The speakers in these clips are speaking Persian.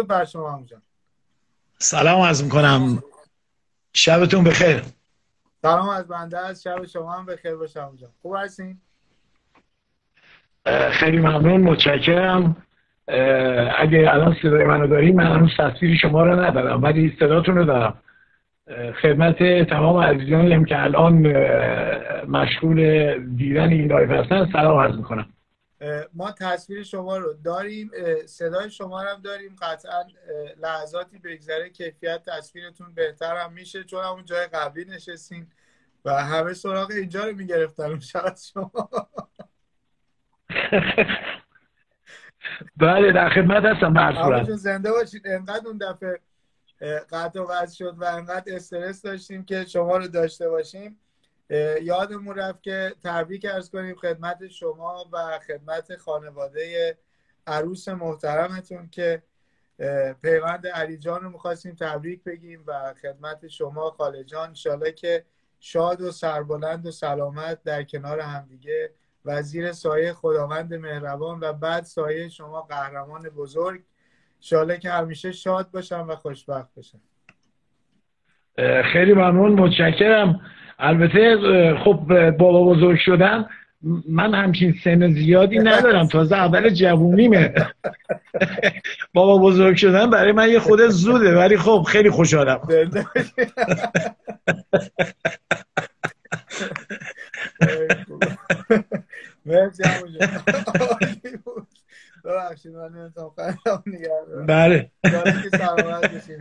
بر شما جان. سلام عرض می‌کنم. شبتون بخیر. سلام از بنده از شب شما هم بخیر باشه جان. خوب هستین؟ خیلی ممنون متشکرم. اگه الان صدای منو داری من هنوز تصویر شما رو ندارم ولی صداتون رو دارم. خدمت تمام عزیزانی که الان مشغول دیدن این live هستن. سلام عرض می‌کنم. ما تصویر شما رو داریم صدای شما رو هم داریم. قطعا لحظاتی بگذره کیفیت تصویرتون بهتر هم میشه. چون همون جای قبلی نشستین و همه سراغ اینجا رو می‌گرفتن. شاید شما. بله در خدمت هستم زنده باشید. انقدر اون دفعه قطع و شد و انقدر استرس داشتیم که شما رو داشته باشیم. یادمون رفت که تبریک ارز کنیم خدمت شما و خدمت خانواده عروس محترمتون که پیوند علی جان رو می‌خواستیم تبریک بگیم و خدمت شما خاله جان. انشالله که شاد و سربلند و سلامت در کنار همدیگه وزیر سایه خداوند مهربان و بعد سایه شما قهرمان بزرگ. انشالله که همیشه شاد باشم و خوشبخت باشم. خیلی ممنون متشکرم. البته خب بابا بزرگ شدم من همچین سن زیادی ندارم. تازه اول جوونیمه. بابا بزرگ شدن برای من یه خود زوده ولی خب خیلی خوشحالم. بله.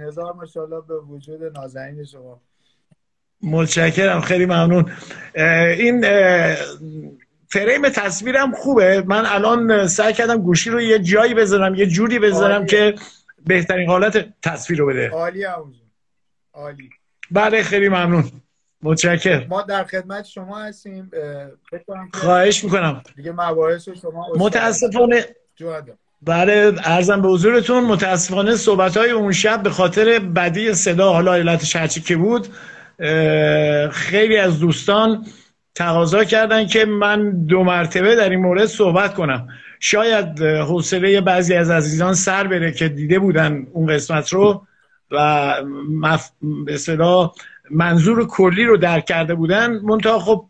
هزار ماشاءالله به وجود نازنین شما. متشکرم خیلی ممنون. این فریم تصویرم خوبه. من الان سعی کردم گوشی رو یه جایی بذارم یه جوری بذارم که بهترین حالت تصویر رو بده. عالی عالی. بله خیلی ممنون. متشکر ما در خدمت شما هستیم. خواهش می‌کنم. دیگه مباحث شما متاسفانه بله ارزم به حضورتون متاسفانه صحبت های اون شب به خاطر بدی صدا حالا علتش هرچی که بود خیلی از دوستان تقاضا کردن که من دو مرتبه در این مورد صحبت کنم. شاید حوصله بعضی از عزیزان سر بره که دیده بودن اون قسمت رو و مف... به منظور کلی رو درک کرده بودن. منتها خب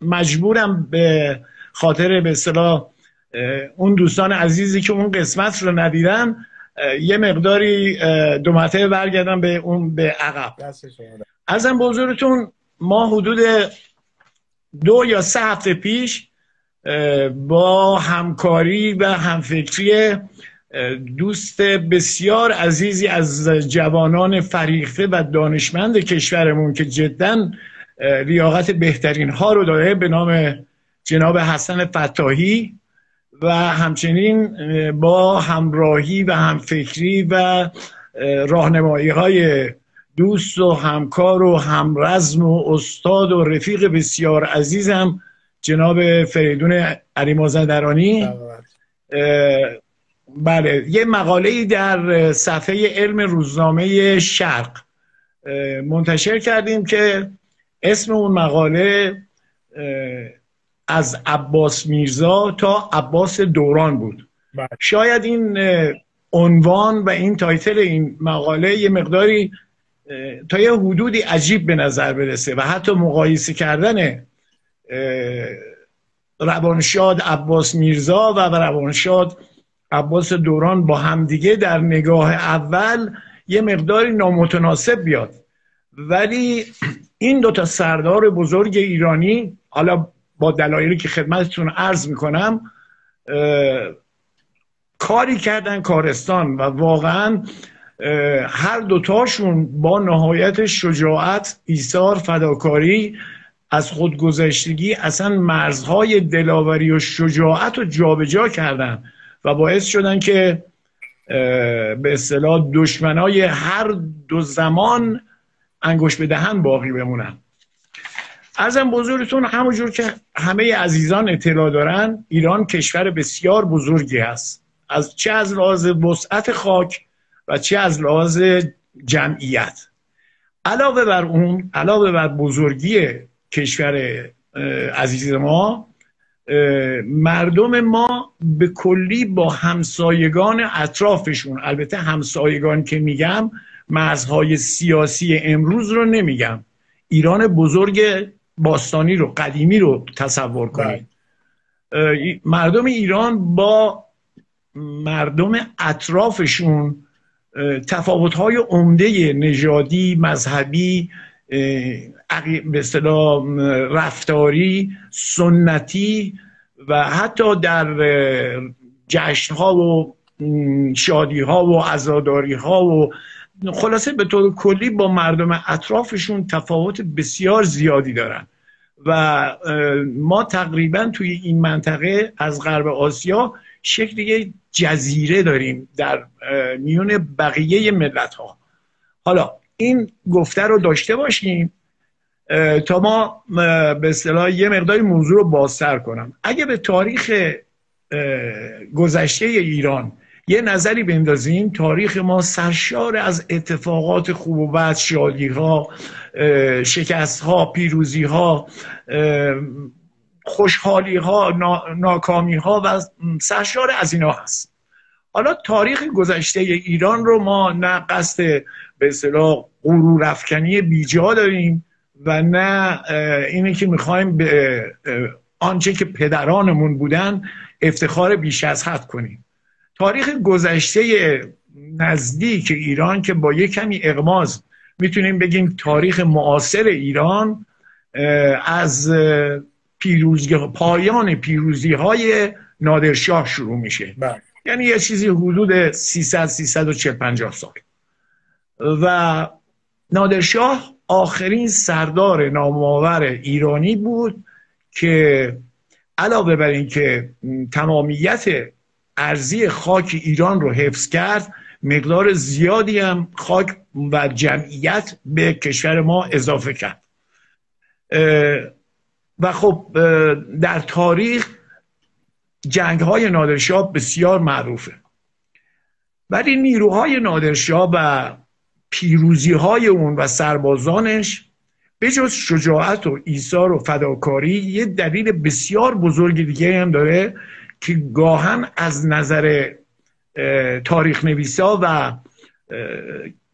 مجبورم به خاطر به اون دوستان عزیزی که اون قسمت رو ندیدن یه مقداری دو مرتبه برگردم به اون به عقب. ازم بزرگتون ما حدود دو یا سه هفته پیش با همکاری و همفکری دوست بسیار عزیزی از جوانان فریخته و دانشمند کشورمون که جدا لیاقت بهترین ها رو داره به نام جناب حسن فتاحی و همچنین با همراهی و همفکری و راهنمایی های دوست و همکار و همرزم و استاد و رفیق بسیار عزیزم جناب فریدون علی مازندرانی بله یه مقاله در صفحه علم روزنامه شرق منتشر کردیم که اسم اون مقاله از عباس میرزا تا عباس دوران بود بله. شاید این عنوان و این تایتل این مقاله یه مقداری تا یه حدودی عجیب به نظر برسه و حتی مقایسه کردن روانشاد عباس میرزا و روانشاد عباس دوران با همدیگه در نگاه اول یه مقداری نامتناسب بیاد. ولی این دوتا سردار بزرگ ایرانی حالا با دلایلی که خدمتتون عرض می‌کنم کاری کردن کارستان و واقعا هر دوتاشون با نهایت شجاعت ایثار فداکاری از خودگذشتگی اصلا مرزهای دلاوری و شجاعت رو جابجا کردن و باعث شدن که به اصطلاح دشمنای هر دو زمان انگوش به دهن باقی بمونن. ارزم بزرگتون همونجور که همه عزیزان اطلاع دارن ایران کشور بسیار بزرگی است از چه از لحاظ وسعت خاک و چه از لحاظ جمعیت. علاوه بر اون علاوه بر بزرگی کشور عزیز ما مردم ما به کلی با همسایگان اطرافشون البته همسایگان که میگم مرزهای سیاسی امروز رو نمیگم. ایران بزرگ باستانی رو قدیمی رو تصور کنید. بله. مردم ایران با مردم اطرافشون تفاوت‌های عمده نژادی مذهبی به رفتاری سنتی و حتی در جشن ها و شادی ها و عزاداری ها و خلاصه به طور کلی با مردم اطرافشون تفاوت بسیار زیادی دارن. و ما تقریبا توی این منطقه از غرب آسیا شکل جزیره داریم در میون بقیه ملت ها حالا این گفته رو داشته باشیم تا ما به اصطلاح یه مقداری موضوع رو بازتر کنم. اگه به تاریخ گذشته ایران یه نظری بندازیم تاریخ ما سرشار از اتفاقات خوب و بد شادی ها شکست ها پیروزی ها خوشحالی ها ناکامی ها و سرشار از اینا هست. حالا تاریخ گذشته ایران رو ما نه قصد به اصطلاح غرور افکنی بیجا داریم و نه اینه که می‌خوایم به آنچه که پدرانمون بودن افتخار بیش از حد کنیم. تاریخ گذشته نزدیک ایران که با یک کمی اغماز می‌تونیم بگیم تاریخ معاصر ایران از پیروزی پایان پیروزی های نادرشاه شروع میشه. بله. یعنی یه چیزی حدود 300 340 50 سال. و نادرشاه آخرین سردار نامآور ایرانی بود که علاوه بر اینکه تمامیت ارزی خاک ایران رو حفظ کرد مقدار زیادی هم خاک و جمعیت به کشور ما اضافه کرد. و خب در تاریخ جنگ های نادرشاه بسیار معروفه. ولی نیروهای نادرشاه و پیروزی های اون و سربازانش به جز شجاعت و ایثار و فداکاری یه دلیل بسیار بزرگ دیگه هم داره که گاهن از نظر تاریخ نویسا و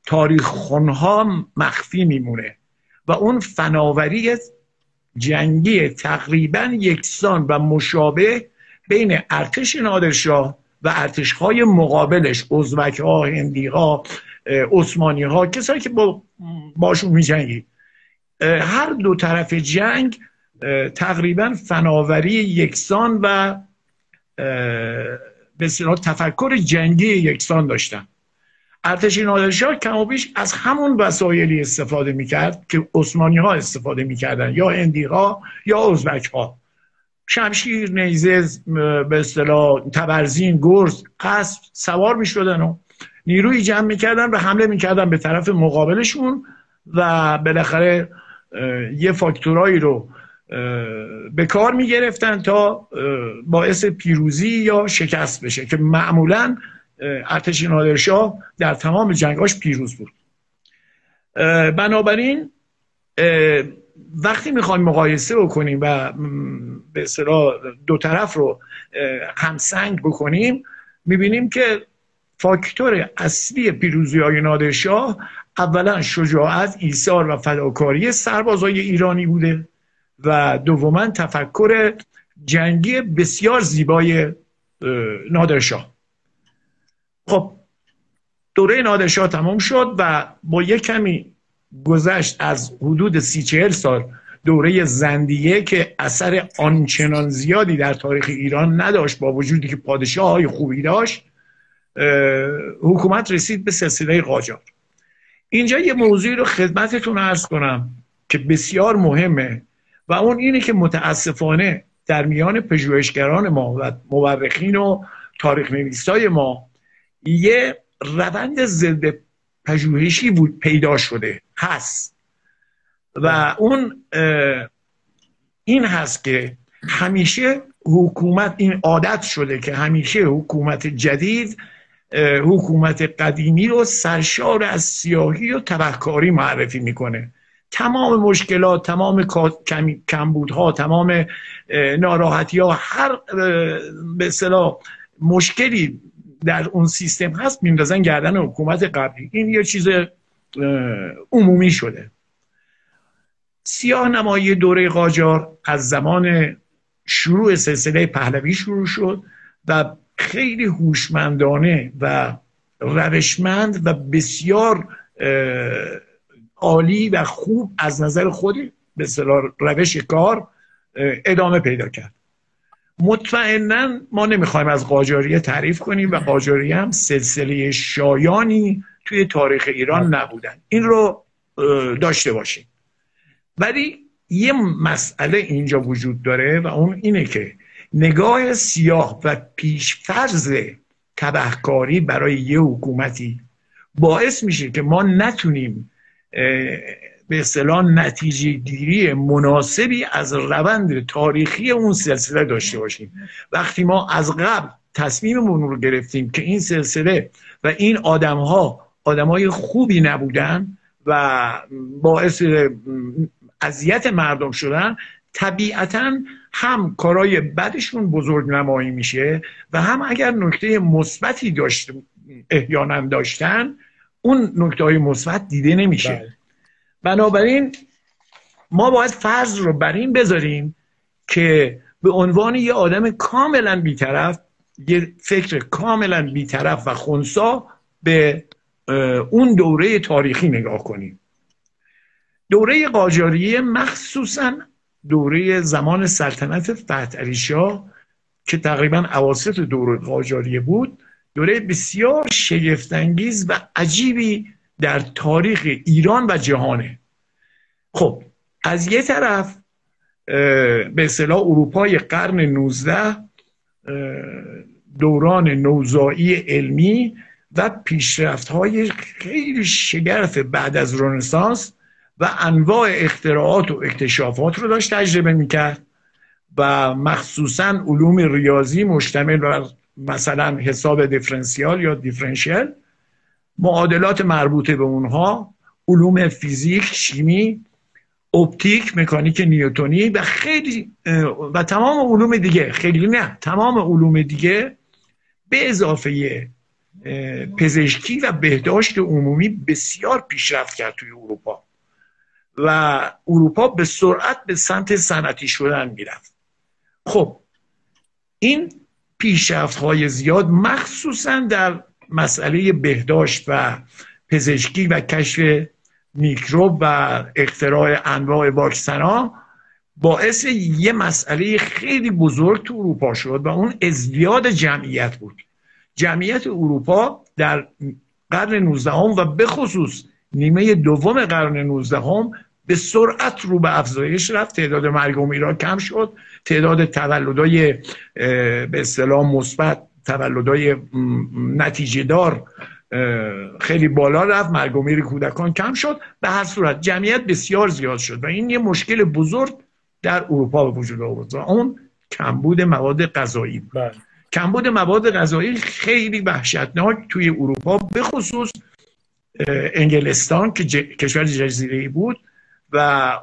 تاریخ خونها مخفی میمونه و اون فناوری جنگی تقریبا یکسان و مشابه بین ارتش نادرشاه و ارتش های مقابلش ازبک ها هندی ها عثمانی ها کسایی که با باشون می جنگی هر دو طرف جنگ تقریبا فناوری یکسان و به تفکر جنگی یکسان داشتن. ارتش نادرشاه کم بیش از همون وسایلی استفاده می‌کرد که عثمانی ها استفاده می‌کردن یا هندی ها یا ازبک ها شمشیر نیزه به اصطلاح تبرزین گرز اسب سوار می‌شدن و نیروی جمع می‌کردن و حمله می‌کردن به طرف مقابلشون و بالاخره یه فاکتورایی رو به کار می‌گرفتن تا باعث پیروزی یا شکست بشه که معمولا ارتش نادرشاه در تمام جنگاش پیروز بود. بنابراین وقتی می‌خوایم مقایسه بکنیم و به اصطلاح دو طرف رو همسنگ بکنیم می‌بینیم که فاکتور اصلی پیروزی های نادرشاه اولا شجاعت ایثار و فداکاری سربازای ایرانی بوده و دوما تفکر جنگی بسیار زیبای نادرشاه. خب دوره نادرشاه تمام شد و با یک کمی گذشت از حدود سی چهل سال دوره زندیه که اثر آنچنان زیادی در تاریخ ایران نداشت با وجودی که پادشاه های خوبی داشت حکومت رسید به سلسله قاجار. اینجا یه موضوعی رو خدمتتون ارز کنم که بسیار مهمه و اون اینه که متاسفانه در میان پژوهشگران ما و مورخین و تاریخ نویسای ما یه روند ضد پژوهشی بود پیدا شده هست. و اون این هست که همیشه حکومت این عادت شده که همیشه حکومت جدید حکومت قدیمی رو سرشار از سیاهی و تبهکاری معرفی می‌کنه. تمام مشکلات تمام کمبودها تمام ناراحتی ها هر به مشکلی در اون سیستم هست میندازن گردن حکومت قبلی. این یه چیز عمومی شده. سیاه نمایی دوره قاجار از زمان شروع سلسله پهلوی شروع شد و خیلی هوشمندانه و روشمند و بسیار عالی و خوب از نظر خودی به روش کار ادامه پیدا کرد. مطمئنا ما نمی‌خوایم از قاجاریه تعریف کنیم و قاجاریه هم سلسله شایانی توی تاریخ ایران نبودن. این رو داشته باشیم. ولی یه مسئله اینجا وجود داره و اون اینه که نگاه سیاه و پیشفرز تبهکاری برای یه حکومتی باعث میشه که ما نتونیم به اصطلاح نتیجه گیری مناسبی از روند تاریخی اون سلسله داشته باشیم وقتی ما از قبل تصمیممون رو گرفتیم که این سلسله و این آدم ها آدم های خوبی نبودن و باعث اذیت مردم شدن طبیعتا هم کارای بدشون بزرگ نمایی میشه و هم اگر نکته مثبتی داشت احیانا داشتن اون نکته های مثبت دیده نمیشه بله. بنابراین ما باید فرض رو بر این بذاریم که به عنوان یه آدم کاملا بیطرف یه فکر کاملا بیطرف و خونسا به اون دوره تاریخی نگاه کنیم. دوره قاجاریه مخصوصا دوره زمان سلطنت فتح که تقریبا اواسط دوره قاجاریه بود دوره بسیار شگفتانگیز و عجیبی در تاریخ ایران و جهانه. خب از یه طرف به اصطلاح اروپای قرن 19 دوران نوزایی علمی و پیشرفت های خیلی شگرف بعد از رنسانس و انواع اختراعات و اکتشافات رو داشت تجربه می‌کرد و مخصوصا علوم ریاضی مشتمل بر مثلا حساب دیفرنسیال یا differential معادلات مربوطه به اونها علوم فیزیک شیمی اپتیک مکانیک نیوتونی و خیلی و تمام علوم دیگه. خیلی نه تمام علوم دیگه به اضافه پزشکی و بهداشت عمومی بسیار پیشرفت کرد توی اروپا. و اروپا به سرعت به سمت صنعتی شدن می‌رفت. خب این پیشرفت های زیاد مخصوصا در مسئله بهداشت و پزشکی و کشف میکروب و اختراع انواع واکسن ها باعث یه مسئله خیلی بزرگ تو اروپا شد و اون ازدیاد جمعیت بود. جمعیت اروپا در قرن 19 و به خصوص نیمه دوم قرن 19 به سرعت رو به افزایش رفت. تعداد مرگ و کم شد. تعداد تولدهای به اصطلاح مثبت تولدهای نتیجه دار خیلی بالا رفت مرگ و میر کودکان کم شد. به هر صورت جمعیت بسیار زیاد شد و این یه مشکل بزرگ در اروپا به وجود آورد و اون کمبود مواد غذایی بله. کمبود مواد غذایی خیلی وحشتناک توی اروپا به خصوص انگلستان که کشور جزیره بود و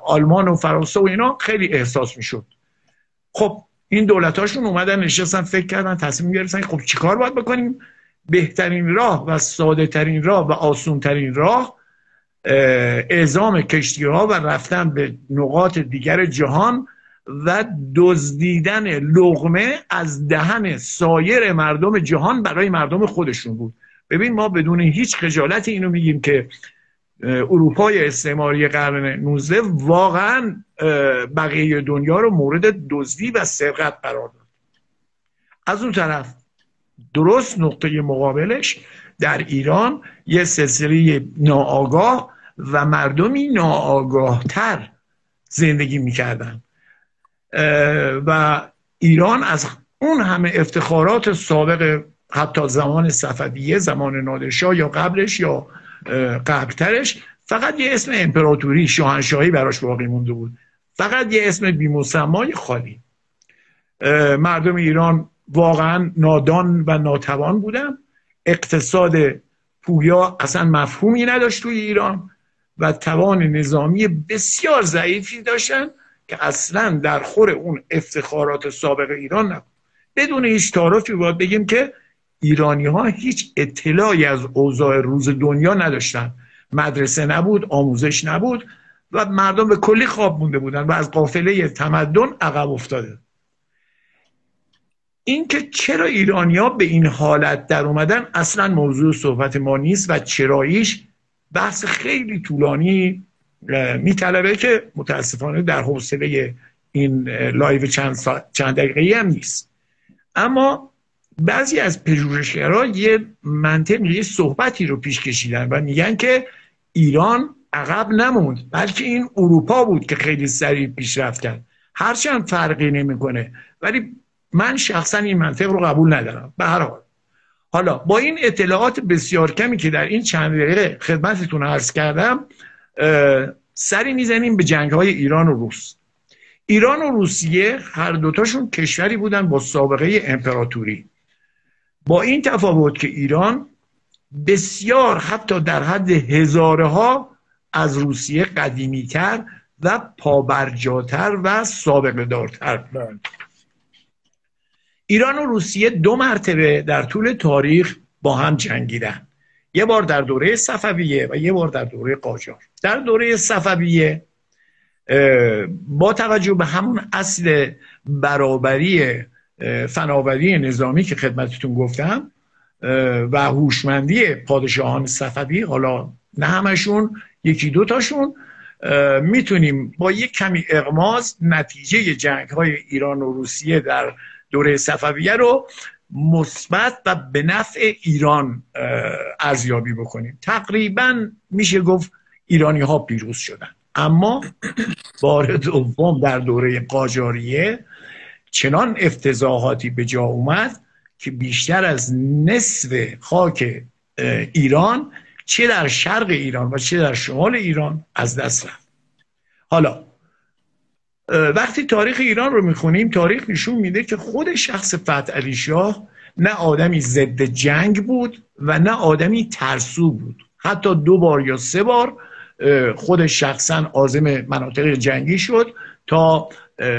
آلمان و فرانسه و اینا خیلی احساس می‌شد. خب این دولت هاشون اومدن نشستن فکر کردن تصمیم گرفتن خب چیکار باید بکنیم؟ بهترین راه و ساده ترین راه و آسون ترین راه اعزام کشتی ها و رفتن به نقاط دیگر جهان و دزدیدن لغمه از دهن سایر مردم جهان برای مردم خودشون بود. ببین ما بدون هیچ خجالت اینو میگیم که اروپای استعماری قرن 19 واقعا بقیه دنیا رو مورد دزدی و سرقت قرار داد. از اون طرف درست نقطه مقابلش در ایران یه سلسله ناآگاه و مردمی ناآگاهتر زندگی می‌کردن. و ایران از اون همه افتخارات سابق حتی زمان صفویه زمان نادرشاه یا قبلش یا قبلترش فقط یه اسم امپراتوری شاهنشاهی براش باقی مونده بود. فقط یه اسم بیمسمای خالی. مردم ایران واقعا نادان و ناتوان بودن. اقتصاد پویا اصلا مفهومی نداشت توی ایران و توان نظامی بسیار ضعیفی داشتن که اصلا در خور اون افتخارات سابق ایران نبود. بدون هیچ تعارفی باید بگیم که ایرانی ها هیچ اطلاعی از اوضاع روز دنیا نداشتن. مدرسه نبود آموزش نبود و مردم به کلی خواب مونده بودن و از قافله تمدن عقب افتاده. اینکه چرا ایرانیا به این حالت در اومدن اصلا موضوع صحبت ما نیست و چراییش بحث خیلی طولانی میطلبه که متاسفانه در حوصله این لایو چند, چند دقیقه هم نیست. اما بعضی از پژوهشگرا یه منطق یه صحبتی رو پیش کشیدن و میگن که ایران عقب نموند بلکه این اروپا بود که خیلی سریع پیشرفت کرد. هرچند فرقی نمی‌کنه. ولی من شخصا این منطق رو قبول ندارم. به هر حال. حالا با این اطلاعات بسیار کمی که در این چند دقیقه خدمتتون عرض کردم سری می‌زنیم به جنگ های ایران و روس. ایران و روسیه هر دوتاشون کشوری بودن با سابقه امپراتوری. با این تفاوت که ایران بسیار حتی در حد هزارها از روسیه قدیمیتر و پابرجاتر و سابقه دارتر ایران و روسیه دو مرتبه در طول تاریخ با هم جنگیدن. یه بار در دوره صفویه و یه بار در دوره قاجار. در دوره صفویه با توجه به همون اصل برابری فناوری نظامی که خدمتتون گفتم و هوشمندی پادشاهان صفوی حالا نه همشون یکی دوتاشون می‌تونیم با یک کمی اغماز نتیجه جنگ های ایران و روسیه در دوره صفویه رو مثبت و به نفع ایران ارزیابی بکنیم. تقریبا میشه گفت ایرانی ها پیروز شدن. اما بار دوم در دوره قاجاریه چنان افتضاحاتی به جا اومد که بیشتر از نصف خاک ایران چه در شرق ایران و چه در شمال ایران از دست رفت. حالا وقتی تاریخ ایران رو می‌خونیم تاریخ نشون میده که خود شخص فتح علی شاه نه آدمی ضد جنگ بود و نه آدمی ترسو بود. حتی دو بار یا سه بار خود شخصا آزم مناطق جنگی شد تا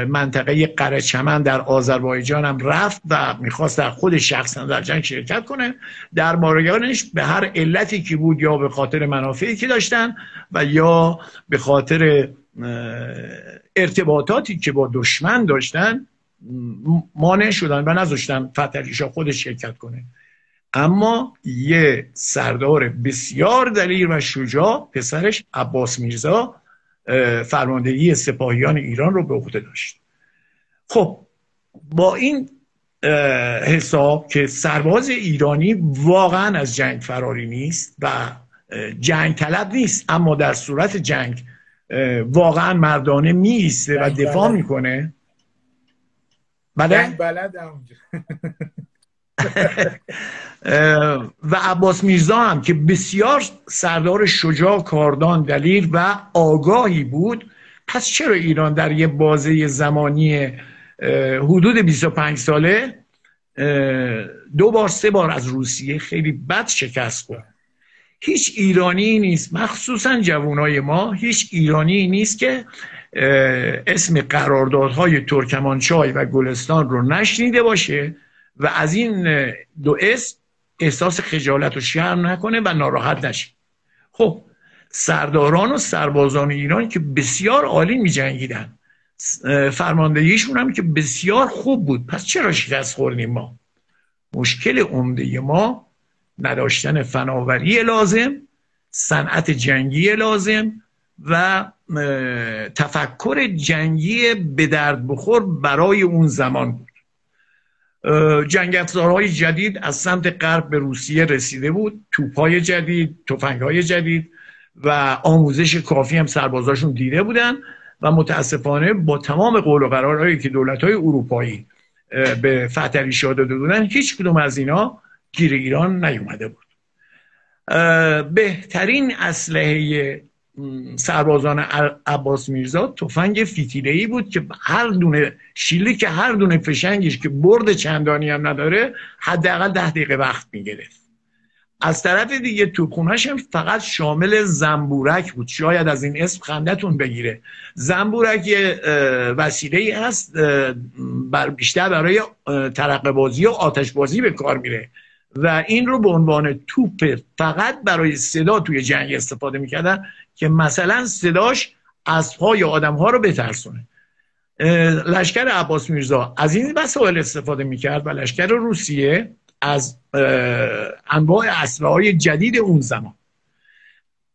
منطقه قرچمن در آذربایجان هم رفت و می‌خواست در خود شخصا در جنگ شرکت کنه. در مارگانش به هر علتی که بود یا به خاطر منافعی که داشتن و یا به خاطر ارتباطاتی که با دشمن داشتن مانع شدن و نذاشتن فتریشا خودش شرکت کنه. اما یه سردار بسیار دلیر و شجاع پسرش عباس میرزا فرماندهی سپاهیان ایران رو به عهده داشت. خب با این حساب که سرباز ایرانی واقعا از جنگ فراری نیست و جنگ طلب نیست اما در صورت جنگ واقعا مردانه میسته و دفاع می‌کنه. بله؟ بلد و عباس میرزا هم که بسیار سردار شجاع کاردان دلیر و آگاهی بود. پس چرا ایران در یه بازه زمانی حدود 25 ساله دو بار سه بار از روسیه خیلی بد شکست خورد؟ هیچ ایرانی نیست مخصوصا جوانای ما هیچ ایرانی نیست که اسم قراردادهای ترکمانچای و گلستان رو نشنیده باشه. و از این دو اسم احساس خجالت و شرم نکنه و ناراحت نشه. خب سرداران و سربازان ایران که بسیار عالی می جنگیدن فرماندهیشون هم که بسیار خوب بود. پس چرا شکست خوردیم ما؟ مشکل عمده ما نداشتن فناوری لازم صنعت جنگی لازم و تفکر جنگی به درد بخور برای اون زمان بود. جنگ افزارهای جدید از سمت غرب به روسیه رسیده بود. توپهای جدید تفنگهای جدید و آموزش کافی هم سربازاشون دیده بودن و متاسفانه با تمام قول و قرارهایی که دولت های اروپایی به فتری شاده بودن هیچ کدوم از اینا گیر ایران نیومده بود. بهترین اسلحه سربازان عباس میرزا تفنگ فیتیله ای بود که هر دونه شیلی که هر دونه فشنگش که برد چندانی هم نداره حداقل ده دقیقه وقت می‌گرفت. از طرف دیگه هم فقط شامل زنبورک بود. شاید از این اسم خندتون بگیره. زنبورک یه وسیله ای هست بر بیشتر برای ترقه بازی و آتش بازی به کار میره. و این رو به عنوان توپ فقط برای صدا توی جنگ استفاده می‌کردن. که مثلا صداش از پای آدم ها رو بترسونه. لشکر عباس میرزا از این وسایل استفاده می‌کرد و لشکر روسیه از انواع اسلحه های جدید اون زمان.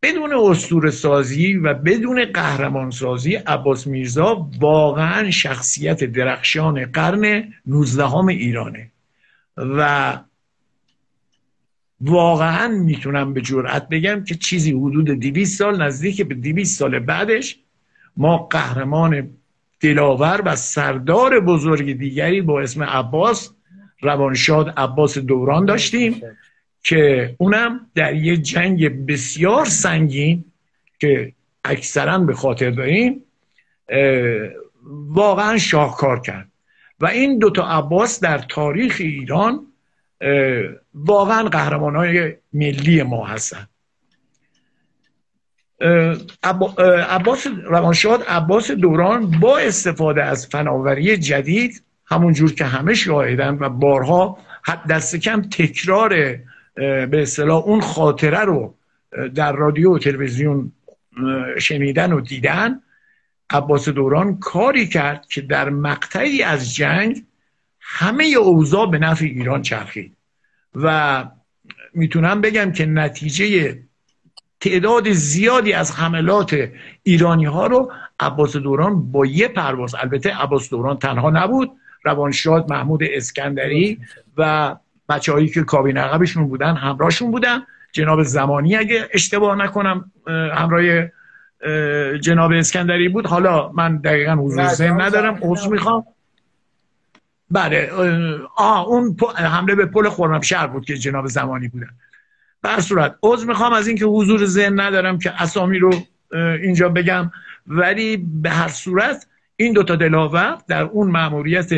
بدون اسطوره سازی و بدون قهرمان سازی عباس میرزا واقعا شخصیت درخشان قرن 19 ایرانه. و واقعا می‌تونم به جرأت بگم که چیزی حدود 200 سال نزدیک به 200 سال بعدش ما قهرمان دلاور و سردار بزرگ دیگری با اسم عباس روانشاد عباس دوران داشتیم که اونم در یه جنگ بسیار سنگین که اکثرا به خاطر داریم واقعا شاهکار کرد. و این دوتا عباس در تاریخ ایران واقعا قهرمان های ملی ما هستن. عباس روانشاد عباس دوران با استفاده از فناوری جدید همون جور که همه شاهدن و بارها دست کم تکرار به اصطلاح اون خاطره رو در رادیو و تلویزیون شنیدن و دیدن عباس دوران کاری کرد که در مقطعی از جنگ همه اوضاع به نفع ایران چرخید و می‌تونم بگم که نتیجه تعداد زیادی از حملات ایرانی ها رو عباس دوران با یه پرواز البته عباس دوران تنها نبود روانشاد محمود اسکندری و بچه هایی که کابین عقبشون بودن همراهشون بودن. جناب زمانی اگه اشتباه نکنم همراه جناب اسکندری بود. حالا من دقیقا حضور ذهن ندارم عذر می‌خوام. بله آه اون حمله به پل شهر بود که جناب زمانی بودن بر صورت عذر می‌خوام از اینکه حضور ذهن ندارم که اسامی رو اینجا بگم. ولی به هر صورت این دوتا دلاور در اون مأموریت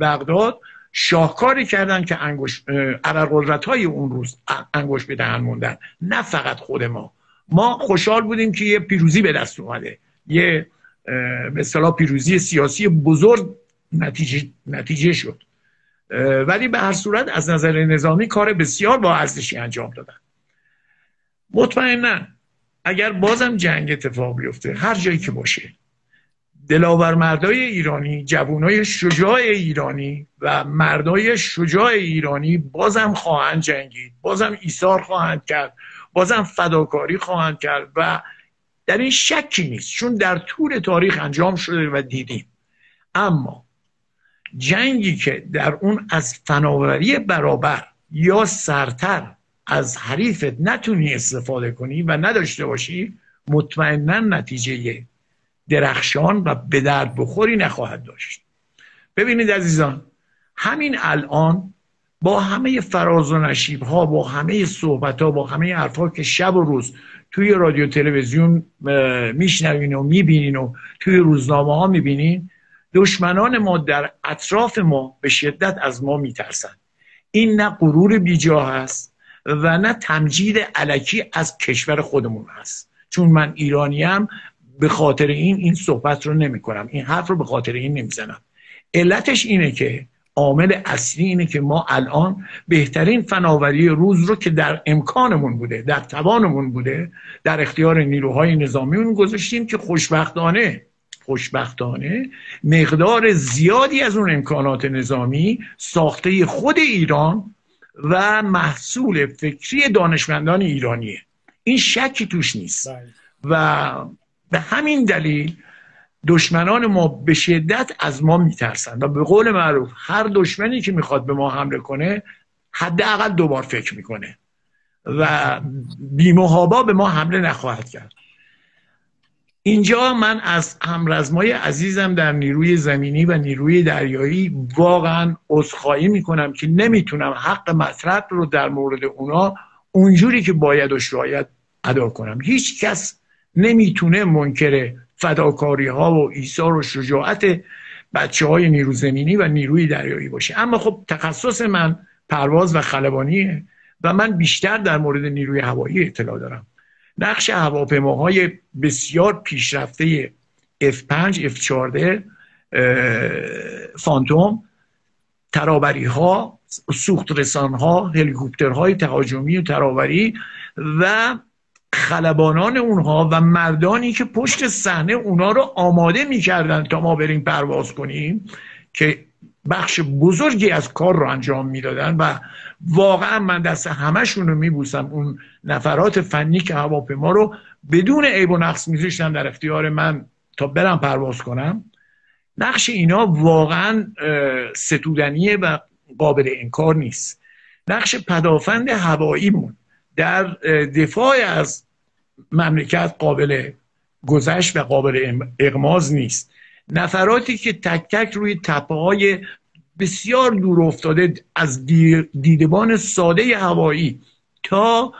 بغداد شاهکاری کردن که انگوش قدرت های اون روز انگوش به دهن موندن. نه فقط خود ما. ما خوشحال بودیم که یه پیروزی به دست اومده. یه به اصطلاح پیروزی سیاسی بزرگ نتیجه, نتیجه شد. ولی به هر صورت از نظر نظامی کار بسیار با ارزشی انجام دادن. مطمئنا اگر بازم جنگ اتفاق بیفته هر جایی که باشه دلاور مردای ایرانی جوانای شجاع ایرانی و مردای شجاع ایرانی بازم خواهند جنگید بازم ایثار خواهند کرد بازم فداکاری خواهند کرد و در این شکی نیست چون در طول تاریخ انجام شده و دیدیم. اما جنگی که در اون از فناوری برابر یا سرتر از حریفت نتونی استفاده کنی و نداشته باشی مطمئنا نتیجه درخشان و به درد بخوری نخواهد داشت. ببینید عزیزان همین الان با همه فراز و نشیب ها با همه صحبت ها با همه حرف ها که شب و روز توی رادیو تلویزیون میشنوین و می‌بینین و توی روزنامه ها می‌بینین دشمنان ما در اطراف ما به شدت از ما میترسند. این نه غرور بیجا هست و نه تمجید علکی از کشور خودمون هست چون من ایرانیم به خاطر این این صحبت رو نمی کنم این حرف رو به خاطر این نمی‌زنم. علتش اینه که عامل اصلی اینه که ما الان بهترین فناوری روز رو که در امکانمون بوده در توانمون بوده در اختیار نیروهای نظامیمون گذاشتیم که خوشبختانه خوشبختانه مقدار زیادی از اون امکانات نظامی ساخته خود ایران و محصول فکری دانشمندان ایرانیه. این شکی توش نیست. بله. و به همین دلیل دشمنان ما به شدت از ما میترسند و به قول معروف هر دشمنی که می‌خواد به ما حمله کنه حداقل دوبار فکر می‌کنه و بیمهابا به ما حمله نخواهد کرد. اینجا من از همرزمای عزیزم در نیروی زمینی و نیروی دریایی واقعا عذرخواهی می‌کنم که نمی‌تونم حق مطلب رو در مورد اونا اونجوری که باید و شاید ادا کنم. هیچ کس نمی‌تونه منکر فداکاری ها و ایثار و شجاعت بچه های نیرو زمینی و نیروی دریایی باشه. اما خب تخصص من پرواز و خلبانیه و من بیشتر در مورد نیروی هوایی اطلاع دارم. نقش هواپیماهای بسیار پیشرفته F5 F14 فانتوم ترابری ها سوخت رسان ها هلیکوپترهای تهاجمی و ترابری و خلبانان اونها و مردانی که پشت صحنه اونها رو آماده می‌کردن تا ما بریم پرواز کنیم که بخش بزرگی از کار رو انجام می‌دادن و واقعا من دست همشون رو میبوسم. اون نفرات فنی که هواپیما رو بدون عیب و نقص میذاشتن در اختیار من تا برم پرواز کنم. نقش اینا واقعا ستودنیه و قابل انکار نیست. نقش پدافند هواییمون در دفاع از مملکت قابل گذشت و قابل اغماز نیست. نفراتی که تک تک روی تپه های بسیار دور افتاده از دیدبان ساده هوایی تا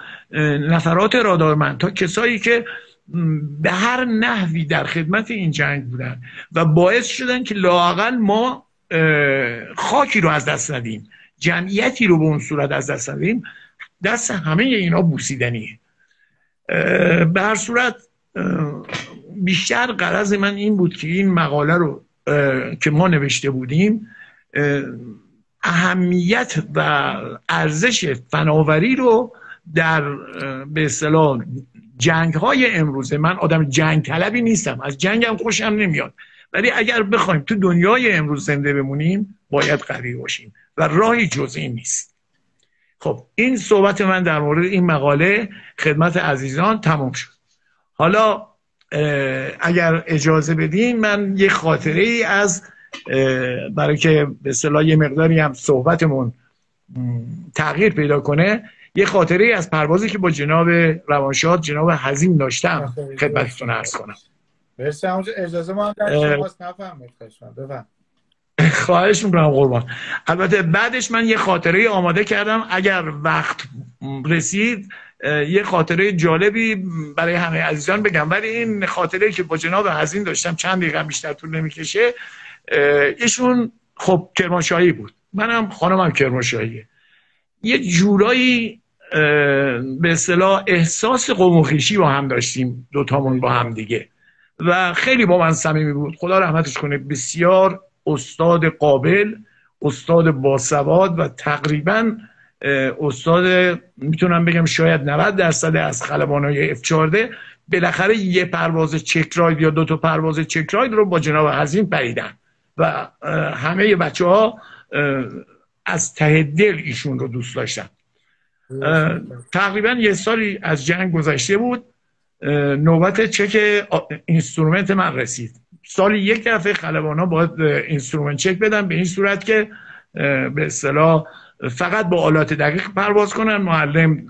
نفرات رادارمند تا کسایی که به هر نحوی در خدمت این جنگ بودن و باعث شدن که لاقل ما خاکی رو از دست ندیم جمعیتی رو به اون صورت از دست ندیم دست همه اینا بوسیدنیه. به هر صورت بیشتر قرض من این بود که این مقاله رو که ما نوشته بودیم اهمیت و ارزش فناوری رو در به اصطلاح جنگ های امروزه من آدم جنگ طلبی نیستم از جنگم خوشم نمیاد. ولی اگر بخوایم تو دنیای امروز زنده بمونیم باید قوی باشیم و راهی جز این نیست. خب این صحبت من در مورد این مقاله خدمت عزیزان تمام شد. حالا اگر اجازه بدین من یه خاطره ای از برای که به صلاح یه مقداری هم صحبتمون تغییر پیدا کنه یه خاطره ای از پروازی که با جناب روانشاد جناب حزیم داشتم خدمتتون عرض کنم. مرسی. اجازه ما هم در نفهمید خواهش می‌کنم قربان. البته بعدش من یه خاطره آماده کردم. اگر وقت رسید یه خاطره جالبی برای همه عزیزان بگم. ولی این خاطره که با جناب حزین داشتم چند دقیقه بیشتر طول نمی‌کشه ایشون خب کرمانشاهی بود. منم خانمم کرمانشاهیه. یه جورایی به اصطلاح احساس قوم با هم داشتیم دوتامون با هم دیگه. و خیلی با من صمیمی بود. خدا رحمتش کنه بسیار استاد قابل استاد باسواد و تقریبا استاد می‌تونم بگم شاید 90 درصد از خلبانای F14 بالاخره یه پرواز چک یا دو تا پرواز چک رو با جناب حزین پریدن و همه بچه ها از ته دل ایشون رو دوست داشتن. تقریبا یه سالی از جنگ گذشته بود. نوبت چک اینسترومنت من رسید. سالی یک دفعه خلبان ها باید instrument check بدن به این صورت که به اصطلاح فقط با آلات دقیق پرواز کنن. معلم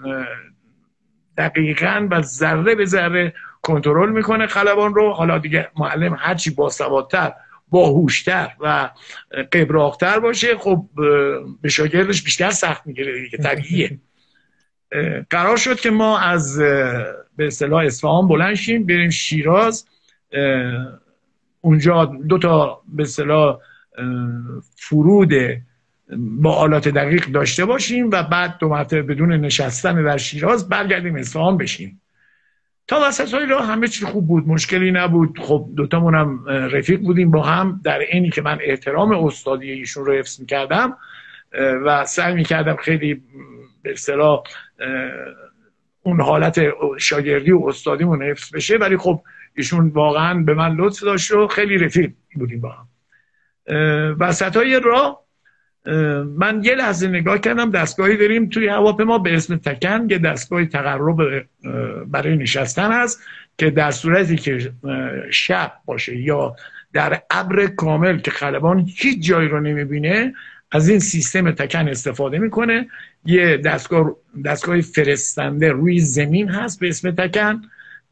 دقیقا و ذره به ذره کنترل می‌کنه خلبان رو. حالا دیگه معلم هرچی باسوادتر باهوشتر و قبراختر باشه خب به شاگردش بیشتر سخت می‌گیره دیگه طبیعیه. قرار شد که ما از به اصطلاح اصفهان بلند شیم بریم شیراز. اونجا دو تا به اصطلاح فرود با آلات دقیق داشته باشیم و بعد دو مرتبه بدون نشستن در شیراز برگردیم اصفهان بشیم. تا وسط های راه همه چی خوب بود مشکلی نبود. خب دوتامون هم رفیق بودیم با هم. در اینی که من احترام استادی ایشون رو حفظ می‌کردم و سعی می‌کردم خیلی به اصطلاح اون حالت شاگردی و استادیمون حفظ بشه. ولی خب ایشون واقعا به من لطف داشت و خیلی رفیق بودیم با هم. وسط های راه من یه لحظه نگاه کردم دستگاهی داریم توی هواپیما به اسم تکن یه دستگاه تقرب برای نشستن هست که در صورتی که شب باشه یا در ابر کامل که خلبان هیچ جایی رو نمی‌بینه از این سیستم تکن استفاده می‌کنه. یه دستگاه دستگاه فرستنده روی زمین هست به اسم تکن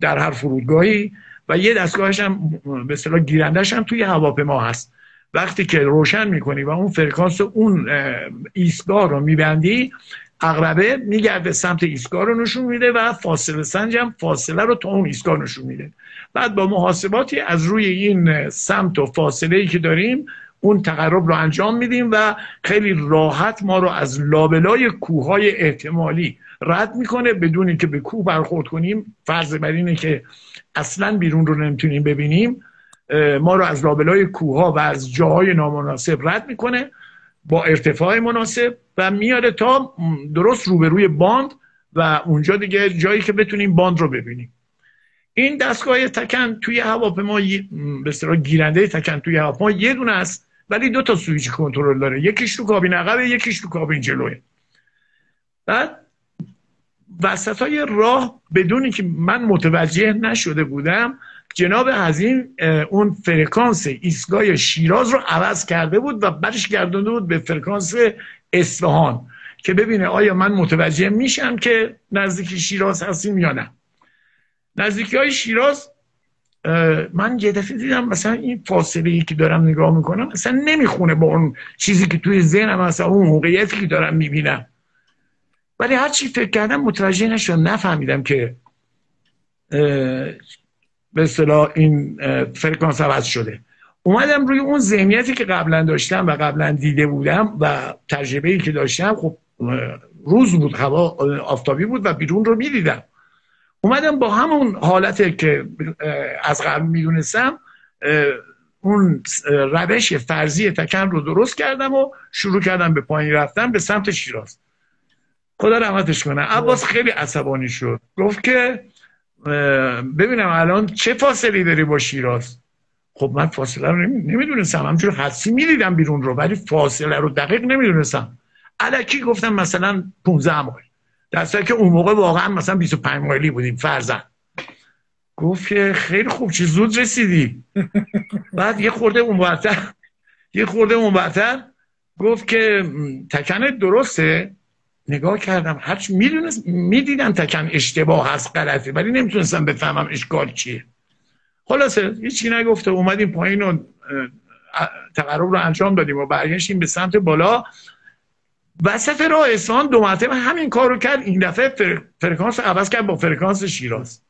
در هر فرودگاهی و یه دستگاهش هم به اصطلاح گیرندش هم توی هواپیما هست. وقتی که روشن می‌کنی و اون فرکانس اون ایستگاه رو میبندی اقربه میگرده سمت ایستگاه رو نشون میده و فاصله سنج هم فاصله رو تا اون ایستگاه نشون میده. بعد با محاسباتی از روی این سمت و فاصله ای که داریم اون تقرب رو انجام میدیم و خیلی راحت ما رو از لابلای کوههای احتمالی رد می‌کنه بدون که به کوه برخورد کنیم. فرض بر اینه که اصلا بیرون رو نمی‌تونیم ببینیم. ما رو از لابلای کوه و از جاهای نامناسب رد می‌کنه با ارتفاع مناسب و میاره تا درست روبروی باند و اونجا دیگه جایی که بتونیم باند رو ببینیم. این دستگاه تکن توی هواپیما به اصطلاح گیرنده TACAN توی هواپیما یه دونه است ولی دو تا سویچ کنترل داره. یکیش تو کابین عقبه یکیش تو کابین جلوئه. بعد وسط های راه بدونی که من متوجه نشده بودم جناب هزین اون فرکانس ایستگاه شیراز رو عوض کرده بود و برش گردونده بود به فرکانس اصفهان که ببینه آیا من متوجه میشم که نزدیکی شیراز هستیم یا نه. نزدیکی های شیراز من یه دفعه دیدم مثلا این فاصله ای که دارم نگاه می‌کنم مثلا نمی‌خونه با اون چیزی که توی ذهنم مثلا اون موقعیتی که دارم می‌بینم. ولی هر چی فکر کردم متوجه نشدم نفهمیدم که به اصطلاح این فرکانس عوض شده. اومدم روی اون ذهنیتی که قبلا داشتم و قبلا دیده بودم و تجربه ای که داشتم خب روز بود هوا آفتابی بود و بیرون رو می‌دیدم. اومدم با همون حالت که از قبل می‌دونستم اون روش فرضی تکن رو درست کردم و شروع کردم به پایین رفتن به سمت شیراز. خدا رحمتش کنه. عباس خیلی عصبانی شد. گفت که ببینم الان چه فاصله داری با شیراز؟ خب من فاصله رو نمی‌دونستم. همجور حدسی می‌دیدم بیرون رو ولی فاصله رو دقیق نمی‌دونستم. علکی گفتم مثلا 15 مایل. در که اون موقع واقعا مثلا 25 مایلی بودیم فرزن گفت که خیلی خوب چی زود رسیدی. بعد یه خورده اون یه خورده اون گفت که تکنت درسته. نگاه کردم هرچ می‌دونست می‌دیدم تکن اشتباه هست غلطه ولی نمی‌تونستم بفهمم اشکال چیه. خلاصه هیچی نگفته اومدیم پایین و تقرب رو انجام دادیم و برگشتیم به سمت بالا. وسط راه اصفهان دو مرتبه همین کار رو کرد. این دفعه فرکانس عوض کرد با فرکانس شیراز.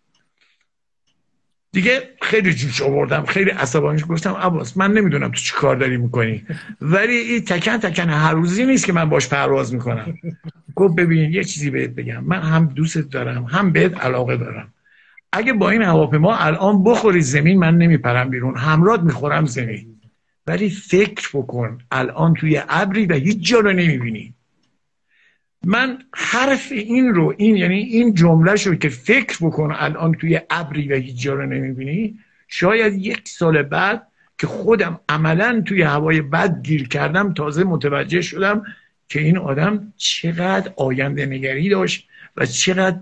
دیگه خیلی جوش آوردم خیلی عصبانی گفتم عباس من نمی‌دونم تو چی کار داری می‌کنی. ولی این تکن تکن هر روزی نیست که من باش پرواز می‌کنم. گفت ببین یه چیزی بهت بگم. من هم دوست دارم هم بهت علاقه دارم. اگه با این هواپیما الان بخوری زمین من نمیپرم بیرون. همراه می‌خورم زمین. ولی فکر بکن الان توی ابری و هیچ جا رو نمی‌بینی. من حرف این رو این یعنی این جمله شو که فکر بکن الان توی ابری و هیچ جا رو نمی‌بینی شاید یک سال بعد که خودم عملا توی هوای بد گیر کردم تازه متوجه شدم که این آدم چقدر آینده نگری داشت و چقدر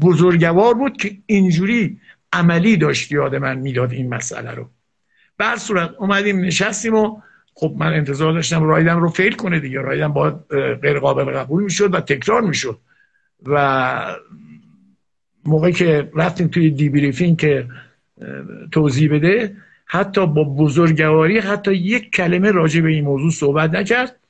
بزرگوار بود که اینجوری عملی داشت یاد من می‌داد این مسئله رو. بر صورت اومدیم نشستیم و خب من انتظار داشتم رایدم رو فیل کنه دیگه. رایدم باید غیر قابل قبول می‌شد و تکرار می‌شد. و موقعی که رفتیم توی دی بریفینگ که توضیح بده حتی با بزرگواری حتی یک کلمه راجع به این موضوع صحبت نکرد.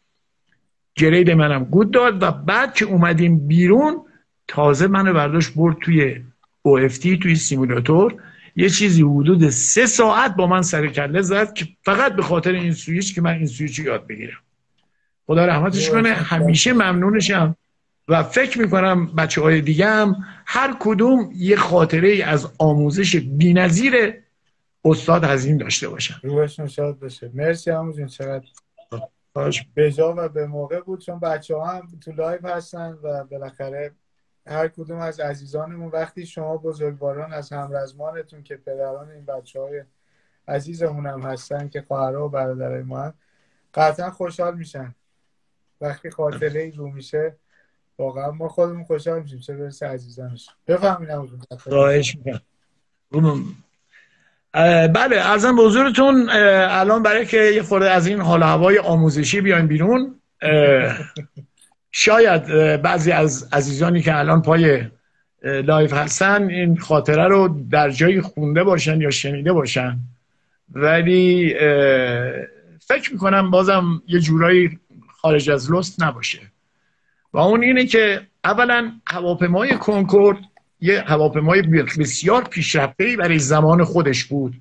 گرید منم گود داد و بعد که اومدیم بیرون تازه منو برداشت برد توی OFT توی سیمولاتور. یه چیزی حدود سه ساعت با من سر کله زد که فقط به خاطر این سویچ که من این سویچ یاد بگیرم. خدا رحمتش کنه. همیشه ممنونشم و فکر می‌کنم بچه های دیگه هم هر کدوم یه خاطره ای از آموزش بینظیر استاد این داشته باشن. روحشون شاد باشه. مرسی همون چقدر؟ به جا و به موقع بود چون بچه ها هم تو live هستن و بالاخره هر کدوم از عزیزانمون. وقتی شما بزرگواران از همرزمانتون که پدران این بچه های عزیزمون هم هستن که خواهرها و برادرای ما هم قطعا خوشحال میشن. وقتی خاطره ای رو میشه واقعا ما خودمون خوشحال میشیم. چه برسه عزیزانش. بفهمین خواهش بله عرضم به حضورتون الان برای که یه خورده از این حال هوای آموزشی بیایم بیرون شاید بعضی از عزیزانی که الان پای live هستن این خاطره رو در جایی خونده باشن یا شنیده باشن. ولی فکر می‌کنم بازم یه جورایی خارج از لطف نباشه. و اون اینه که اولا هواپیمای کنکورد یه هواپیمای بسیار پیشرفته برای زمان خودش بود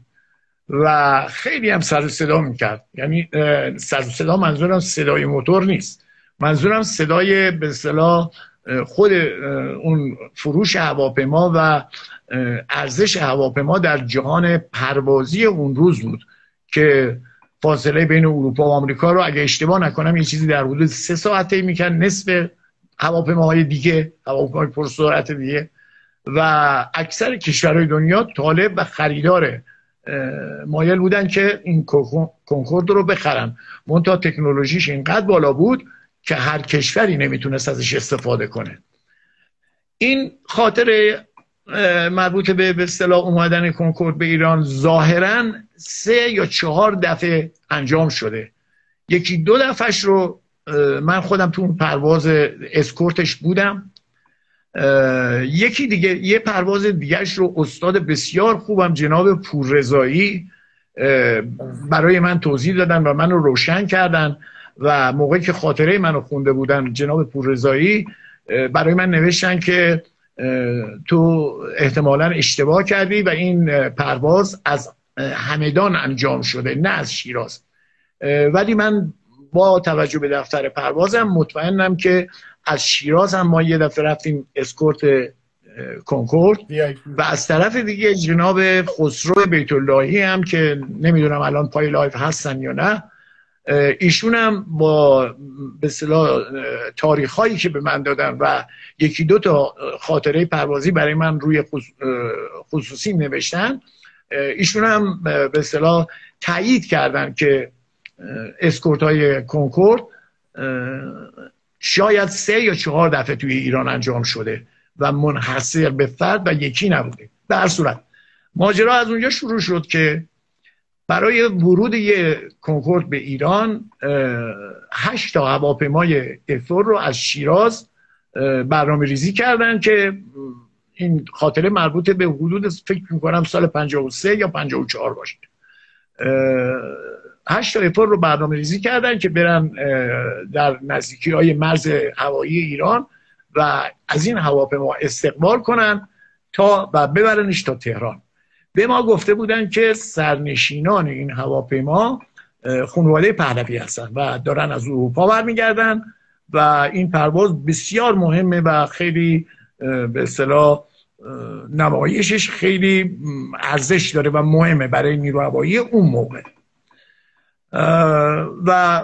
و خیلی هم سر صدا می‌کرد. یعنی سر صدا منظورم صدای موتور نیست. منظورم صدای به اصطلاح خود اون فروش هواپیما و ارزش هواپیما در جهان پروازی اون روز بود که فاصله بین اروپا و آمریکا رو اگه اشتباه نکنم یه چیزی در حدود سه ساعته می‌کرد نصف هواپیماهای دیگه هواپیماهای پرسرعت دیگه. و اکثر کشورهای دنیا طالب و خریدار مایل بودن که این کنکورد رو بخرن. منتها تکنولوژیش اینقدر بالا بود که هر کشوری نمی‌تونست ازش استفاده کنه. این خاطر مربوط به به اصطلاح اومدن کنکورد به ایران ظاهرا سه یا چهار دفعه انجام شده. یکی دو دفعش رو من خودم تو اون پرواز اسکورتش بودم. یکی دیگه یه پرواز دیگهش رو استاد بسیار خوبم جناب پوررضایی برای من توضیح دادن و منو روشن کردن و موقعی که خاطره منو خونده بودن جناب پوررضایی برای من نوشتن که تو احتمالا اشتباه کردی و این پرواز از همدان انجام شده نه از شیراز. ولی من با توجه به دفتر پروازم مطمئنم که از شیراز هم ما یه دفعه رفتیم اسکورت کنکورد. و از طرف دیگه جناب خسرو بیت اللهی هم که نمی‌دونم الان پای live هستن یا نه ایشون هم با به اصطلاح تاریخ هایی که به من دادن و یکی دو تا خاطره پروازی برای من روی خصوصی نوشتن ایشون هم به اصطلاح تایید کردن که اسکورت های کنکورد شاید سه یا چهار دفعه توی ایران انجام شده و منحصر به فرد و یکی نبوده. در صورت ماجرا از اونجا شروع شد که برای ورود یه کنکورد به ایران هشت تا هواپیمای افور رو از شیراز برنامه ریزی کردن که این خاطره مربوط به حدود فکر می‌کنم سال 53 یا 54 باشه. هشت تا رو برنامه ریزی کردن که برن در نزدیکی های مرز هوایی ایران و از این هواپیما استقبال کنن تا و ببرنش تا تهران. به ما گفته بودن که سرنشینان این هواپیما خانواده پهلوی هستن و دارن از اروپا برمیگردن و این پرواز بسیار مهمه و خیلی به اصطلاح نمایشش خیلی ارزش داره و مهمه برای نیرو هوایی اون موقع. و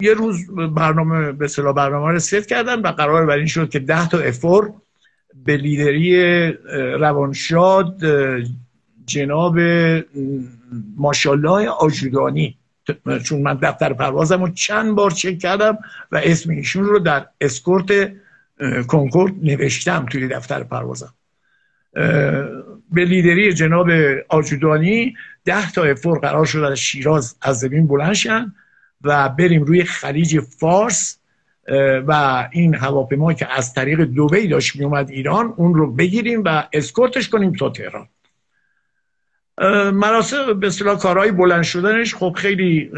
یه روز برنامه به اصطلاح برنامه رو ست کردن و قرار بر این شد که ده تا F4 به لیدری روانشاد جناب ماشالله آجودانی چون من دفتر پروازم رو چند بار چک کردم و اسم ایشون رو در اسکورت کنکورد نوشتم توی دفتر پروازم. به لیدری جناب آجودانی ده تا افور قرار شد از شیراز از زمین بلند شن و بریم روی خلیج فارس و این هواپیما که از طریق دوبی داشت می اومد ایران اون رو بگیریم و اسکورتش کنیم تا تهران. مراسم به اصطلاح کارهای بلند شدنش خب خیلی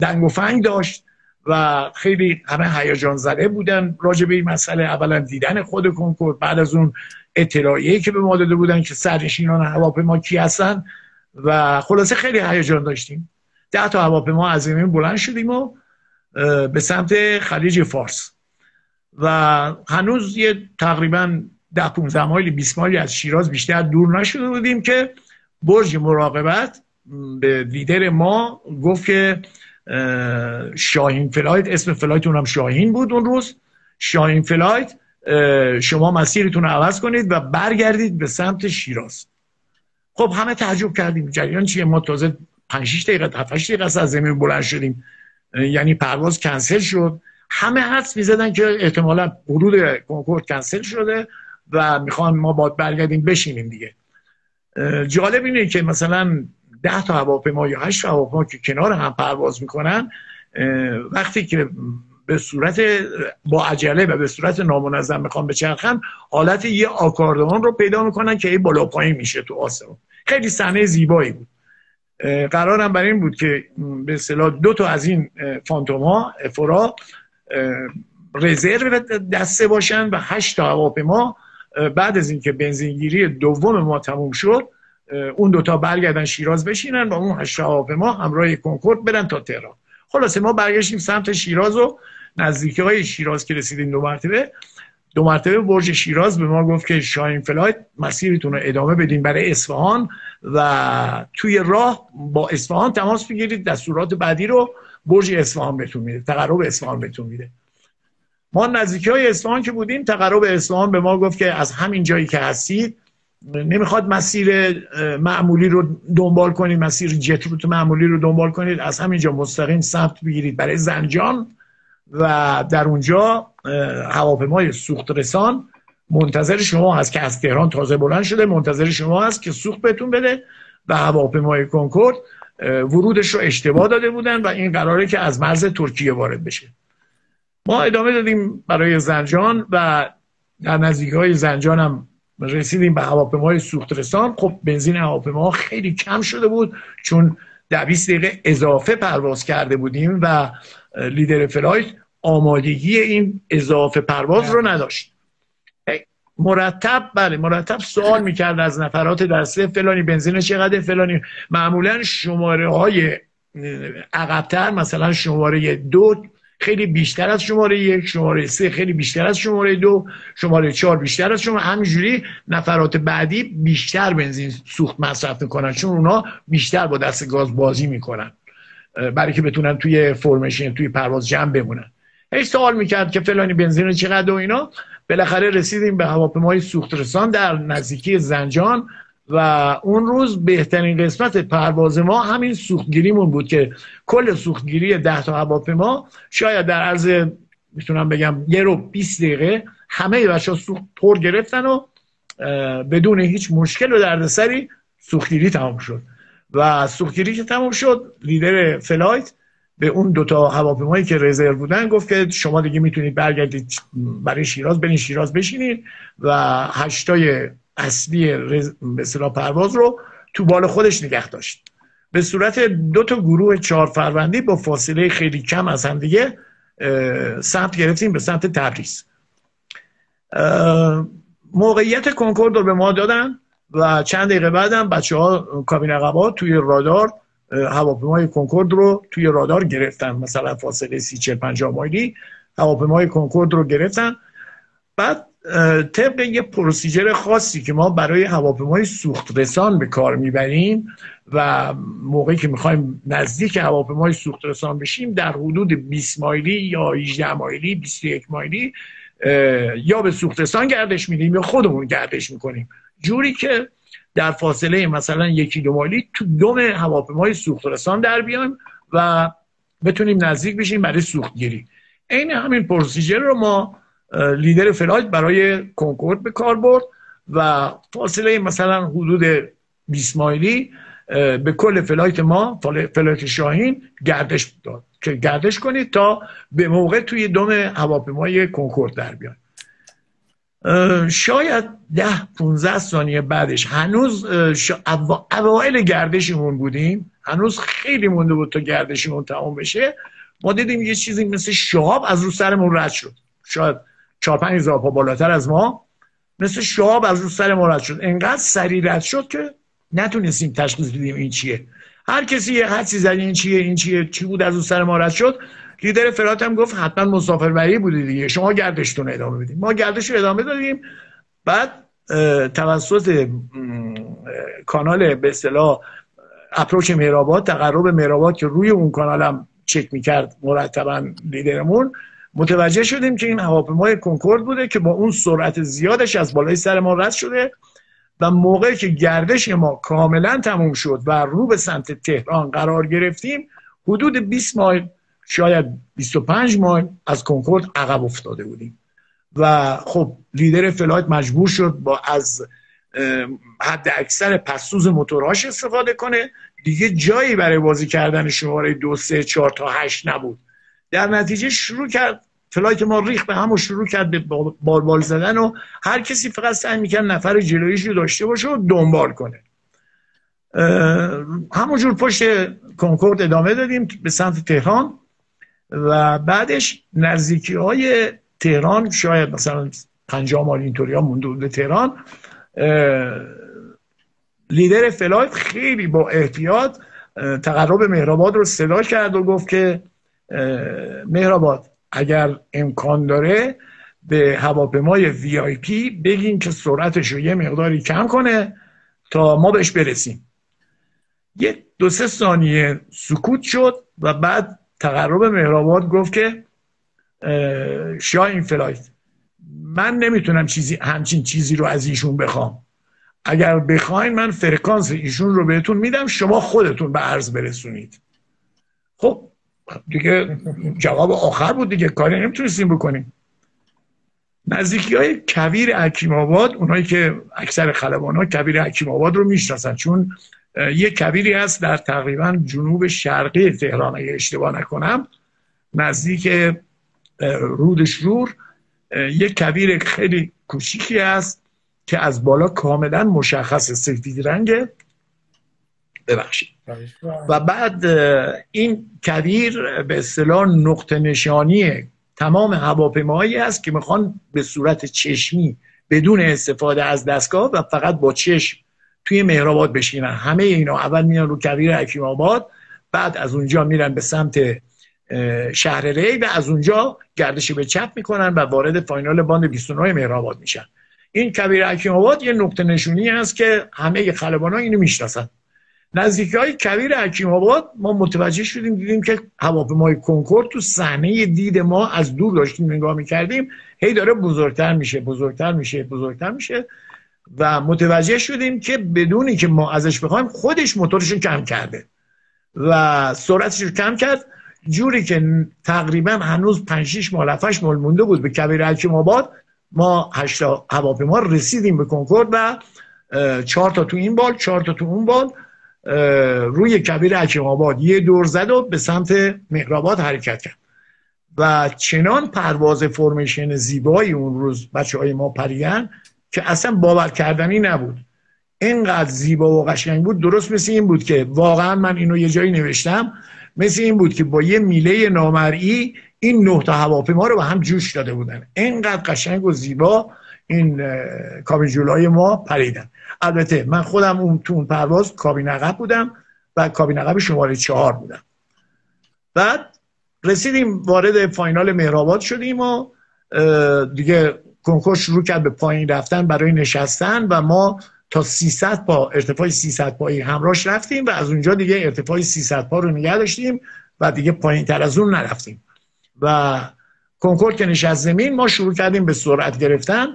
دنگ و فنگ داشت و خیلی همه هیجان زده بودن راجع به این مسئله. اولا دیدن خود کنکورد بعد از اون اطلاعیه‌ای که به ما داده بودن که سرنشینان هواپیما کی هستن و خلاصه خیلی هیجان داشتیم. ده تا هواپیما از زمین بلند شدیم و به سمت خلیج فارس. و هنوز یه تقریبا ده 15 مایل 20 مایلی از شیراز بیشتر دور نشده بودیم که برج مراقبت به لیدر ما گفت که شاهین flight اسم flight اونم شاهین بود اون روز. شاهین flight شما مسیرتون رو عوض کنید و برگردید به سمت شیراز. خب همه تعجب کردیم. جریان چیه؟ ما تازه 5 6 دقیقه 7 8 دقیقه از زمین بلند شدیم. یعنی پرواز کنسل شد. همه حدس می‌زدن که احتمالا ورود کنکورد کنسل شده و می‌خوان ما باید برگردیم بشینیم دیگه. جالب اینه که مثلا ده تا هواپیما یا هشت هواپیما که کنار هم پرواز می‌کنن وقتی که به صورت با عجله و به صورت نامنظم می‌خوان بچرخن حالت یه آکاردون رو پیدا می‌کنن که این بالا پایین میشه تو آسمون. خیلی صحنه زیبایی بود. قرارم بر این بود که به اصطلاح دو تا از این فانتوما افرا رزرو دسته باشن و هشت تا هواپیما بعد از اینکه بنزینگیری دوم ما تموم شد اون دوتا برگردن شیراز بشینن و اون هشت هواپیما همراه کنکورد برن تا تهران. خلاصه ما برگشتیم سمت شیراز و نزدیکی های شیراز که رسیدیم دو مرتبه. دو مرتبه برج شیراز به ما گفت که شاین فلایت مسیرتون رو ادامه بدین برای اصفهان و توی راه با اصفهان تماس بگیرید دستورات بعدی رو برج اصفهان بهتون میده تقرب اصفهان بهتون میده. ما نزدیکی های اصفهان که بودیم تقرب اصفهان به ما گفت که از همین جایی که هستید نمی‌خواد مسیر معمولی رو دنبال کنید مسیر جت معمولی رو دنبال کنید از همینجا مستقیم سمت بگیرید برای زنجان. و در اونجا هواپیمای سوخت رسان منتظر شما هست که از تهران تازه بلند شده منتظر شما هست که سوخت بهتون بده و هواپیمای کنکورد ورودش رو اشتباه داده بودن و این قراره که از مرز ترکیه وارد بشه. ما ادامه دادیم برای زنجان و در نزدیک های زنجان هم رسیدیم به هواپیمای سوخت رسان خب بنزین هواپیما خیلی کم شده بود چون در 20 دقیقه اضافه پرواز کرده بودیم و لیدر فلایت آمادگی این اضافه پرواز رو نداشت. مرتب بله مرتب سوال می‌کرد از نفرات دسته فلانی بنزین چقدر فلانی معمولا شماره های عقبتر مثلا شماره دو خیلی بیشتر از شماره یک شماره سه خیلی بیشتر از شماره دو شماره چهار بیشتر از شماره همینجوری نفرات بعدی بیشتر بنزین سوخت مصرف می‌کنن چون اونا بیشتر با دست گاز بازی می‌کنن برای که بتونن توی فرمشین توی پرواز جمع بمونن. هیچ سوال می‌کرد که فلانی بنزین چقدر و اینا. بالاخره رسیدیم به هواپیمای سوخت رسان در نزدیکی زنجان. و اون روز بهترین قسمت پرواز ما همین سوختگیریمون بود که کل سوختگیری ده تا هواپیما شاید در عرض می‌تونم بگم یه رو 20 دقیقه همه بچه سوخت پر گرفتن و بدون هیچ مشکل و دردسری سوختگیری تمام شد. و سوختگیری که تمام شد لیدر فلایت به اون دوتا هواپیمایی که رزرو بودن گفت که شما دیگه می‌تونید برگردید برای شیراز برین شیراز بشینید و هشتای اصلی. به پرواز رو تو بال خودش نگه داشت. به صورت دو تا گروه چهار فروندی با فاصله خیلی کم از هم دیگه سمت گرفتیم به سمت تبریز. موقعیت کنکورد رو به ما دادن و چند دقیقه بعدم بچه ها کابین عقبات توی رادار هواپیمای کنکورد رو توی رادار گرفتن. مثلا فاصله سی چل پنجاه مایلی هواپیمای کنکورد رو گرفتن. بعد طبق یه پروسیجر خاصی که ما برای هواپیمای سوخت رسان به کار می‌بریم و موقعی که می‌خوایم نزدیک هواپیمای سوخت رسان بشیم در حدود 20 مایلی یا 18 مایلی 21 مایلی یا به سوخت رسان گردش میدیم یا خودمون گردش می‌کنیم. جوری که در فاصله مثلا یکی دو مایلی تو دم هواپیمای سوخت رسان در بیایم و بتونیم نزدیک بشیم برای سوخت گیری عین همین procedure رو ما leader flight برای کنکورد به کار برد و فاصله مثلا حدود 20 مایلی به کل flight ما flight شاهین گردش داد. که گردش کنید تا به موقع توی دم هواپیمای کنکورد در بیاد. شاید ده 15 ثانیه بعدش هنوز اوائل گردشمون بودیم. هنوز خیلی مونده بود تا گردشمون تمام بشه. ما دیدیم یه چیزی مثل شهاب از رو سرمون رد شد. شاید چهار پنج هزار پا بالاتر از ما مثل شهاب از رو سر ما رد شد. انقدر سریع رد شد که نتونستیم تشخیص بدیم این چیه. هر کسی یه حدسی زد این چیه این چیه چی بود از رو سر ما رد شد. لیدر فرات هم گفت حتما مسافربری بودی دیگه. شما گردشتون ادامه بدیم. ما گردش رو ادامه دادیم. بعد توسط کانال به اصطلاح approach مهرآباد تقرب مهرآباد که روی اون کانال هم چک می‌کرد مرتبا لیدرمون متوجه شدیم که این هواپیمای کنکورد بوده که با اون سرعت زیادش از بالای سر ما رد شده و موقعی که گردش ما کاملا تموم شد و رو به سمت تهران قرار گرفتیم حدود 20 مایل شاید 25 مایل از کنکورد عقب افتاده بودیم. و خب leader flight مجبور شد با از حد اکثر پسوز موتورهاش استفاده کنه. دیگه جایی برای بازی کردن شماره دو سه چهار تا هشت نبود. در نتیجه شروع کرد فلایت ما ریخ به همو شروع کرد به بال بال زدن و هر کسی فقط سعی می‌کرد نفر جلویش رو داشته باشه و دنبال کنه. همونجور پشت کنکورد ادامه دادیم به سمت تهران و بعدش نزدیکی های تهران شاید مثلا پنجاه مایل اینطوری ها مونده به تهران leader flight خیلی با احتیاط تقرب مهرآباد رو صدا کرد و گفت که مهرآباد اگر امکان داره به هواپیمای VIP بگین که سرعتش رو یه مقداری کم کنه تا ما بهش برسیم. یه دو سه ثانیه سکوت شد و بعد تقرب مهرآباد گفت که شاهین flight من نمی‌تونم چیزی همچین چیزی رو از ایشون بخوام. اگر بخواین من فرکانس ایشون رو بهتون میدم شما خودتون به عرض برسونید. خب دیگه جواب آخر بود دیگه کاری نمی‌تونستیم بکنیم. نزدیکی های کویر حکیم آباد اونایی که اکثر خلبان ها کویر حکیم آباد رو می‌شناسن چون یه کویری هست در تقریبا جنوب شرقی تهران اگه اشتباه نکنم نزدیک رودشرور یک کبیر خیلی کوچیکی است که از بالا کاملا مشخص سفید رنگه. ببخشید. و بعد این کبیر به اصطلاح نقطه نشانی تمام هواپیماهایی است که می‌خوان به صورت چشمی بدون استفاده از دستگاه و فقط با چشم توی مهرآباد بشینن. همه اینا اول میان رو کبیر حکیم آباد بعد از اونجا میرن به سمت شهر ری و از اونجا گردش به چپ می‌کنن و وارد فاینال باند 29 مهرآباد میشن. این کبیر حکیم آباد یه نقطه نشونی است که همه خلبان ها اینو می‌شناسن. نزدیکی های کبیر حکیم آباد ما متوجه شدیم دیدیم که هواپیمای کنکورد تو صحنه دید ما از دور داشتیم نگاه می‌کردیم. هی داره بزرگتر میشه بزرگتر میشه بزرگتر میشه و متوجه شدیم که بدونی که ما ازش بخوایم خودش موتورش کم کرده و سرعتش رو کم کرد. جوری که تقریبا هنوز 5 6 ماه 7 ماه مونده بود به کبیر حکیم آباد ما هشتا هواپیما رسیدیم به کنکورد و چهار تا تو این بال چهار تا تو اون بال. روی کبیر حکیم آباد یه دور زد و به سمت مهرآباد حرکت کرد. و چنان پرواز فرمیشن زیبایی اون روز بچه های ما پریان که اصلا باور کردنی نبود. اینقدر زیبا و قشنگ بود. درست مثل این بود که واقعا من اینو یه جایی نوشتم. مثل این بود که با یه میله نامرئی این نه تا هواپیما رو به هم جوش داده بودن. اینقدر قشنگ و زیبا این کابین جولای ما پریدن. البته من خودم اون تو اون پرواز کابین عقب بودم و کابین عقب شماره چهار بودم. بعد رسیدیم وارد فاینال مهرآباد شدیم و دیگه کنکور شروع کرد به پایین رفتن برای نشستن و ما تا 300 پا ارتفاع 300 پایی همراهش رفتیم و از اونجا دیگه ارتفاع 300 پا رو نگه داشتیم و دیگه پایین تر از اون نرفتیم. و کنکور که نشست زمین ما شروع کردیم به سرعت گرفتن.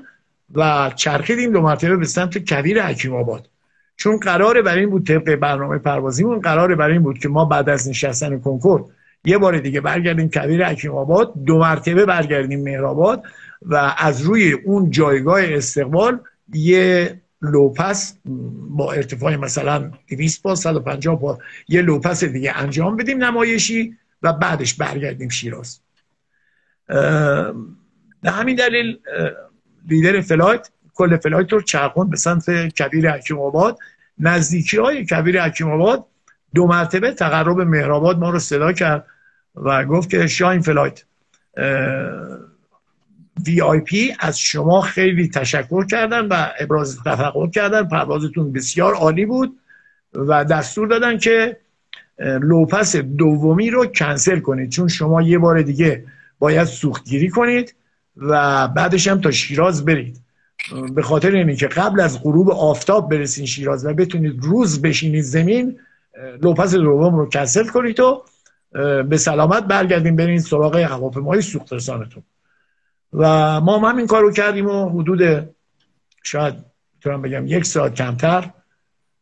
و چرخیدیم دو مرتبه به سمت کویر حکیم آباد. چون قراره برای این بود طبق برنامه پروازیمون قراره برای این بود که ما بعد از نشستن کنکور یه بار دیگه برگردیم کویر حکیم آباد دو مرتبه برگردیم مهرآباد و از روی اون جایگاه استقبال یه low pass با ارتفاع مثلا 200 پا 150 پا یه low pass دیگه انجام بدیم نمایشی و بعدش برگردیم شیراز. به همین دلیل leader flight کل flight رو چرخوند به سمت کویر حکیم آباد نزدیکی های کویر حکیم آباد دو مرتبه تقرب مهرآباد ما رو صدا کرد و گفت که شاهین flight VIP از شما خیلی تشکر کردن و ابراز تفقد کردن. پروازتون بسیار عالی بود و دستور دادن که low pass دومی رو کنسل کنید. چون شما یه بار دیگه باید سوختگیری کنید. و بعدش هم تا شیراز برید. به خاطر اینه که قبل از غروب آفتاب برسین شیراز و بتونید روز بشینید زمین لوپس دوم رو کنسل کنید و به سلامت برگردیم برین سراغ هواپیمای سوخت رسانتون و ما هم این کار رو کردیم و حدود شاید می‌تونم بگم یک ساعت کمتر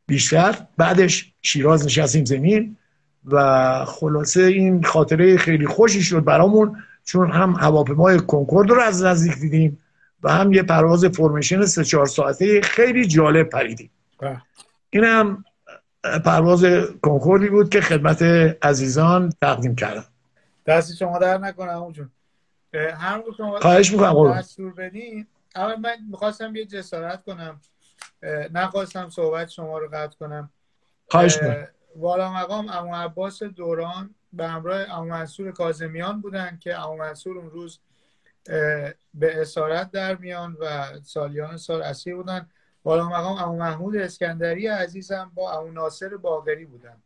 بیشتر. بعدش شیراز نشستیم زمین و خلاصه این خاطره خیلی خوشی شد برامون. چون هم هواپیمای کنکورد رو از نزدیک دیدیم و هم یه پرواز فرمیشن سه چهار ساعته خیلی جالب پریدیم. بله. این هم پرواز کنکوردی بود که خدمت عزیزان تقدیم کردم. دستی شما در نکنم همون جون. هر شما خواهش می‌کنم دستور بدین. اول من می‌خواستم یه جسارت کنم. نخواستم صحبت شما رو قطع کنم. خواهش می‌کنم. والا مقام امو عباس دوران به همراه امو منصور کازمیان بودن که امو منصور اون روز به اسارت در میان و سالیان سال اصلی بودن. بالا مقام امو محمود اسکندری عزیزم با امو ناصر باقری بودم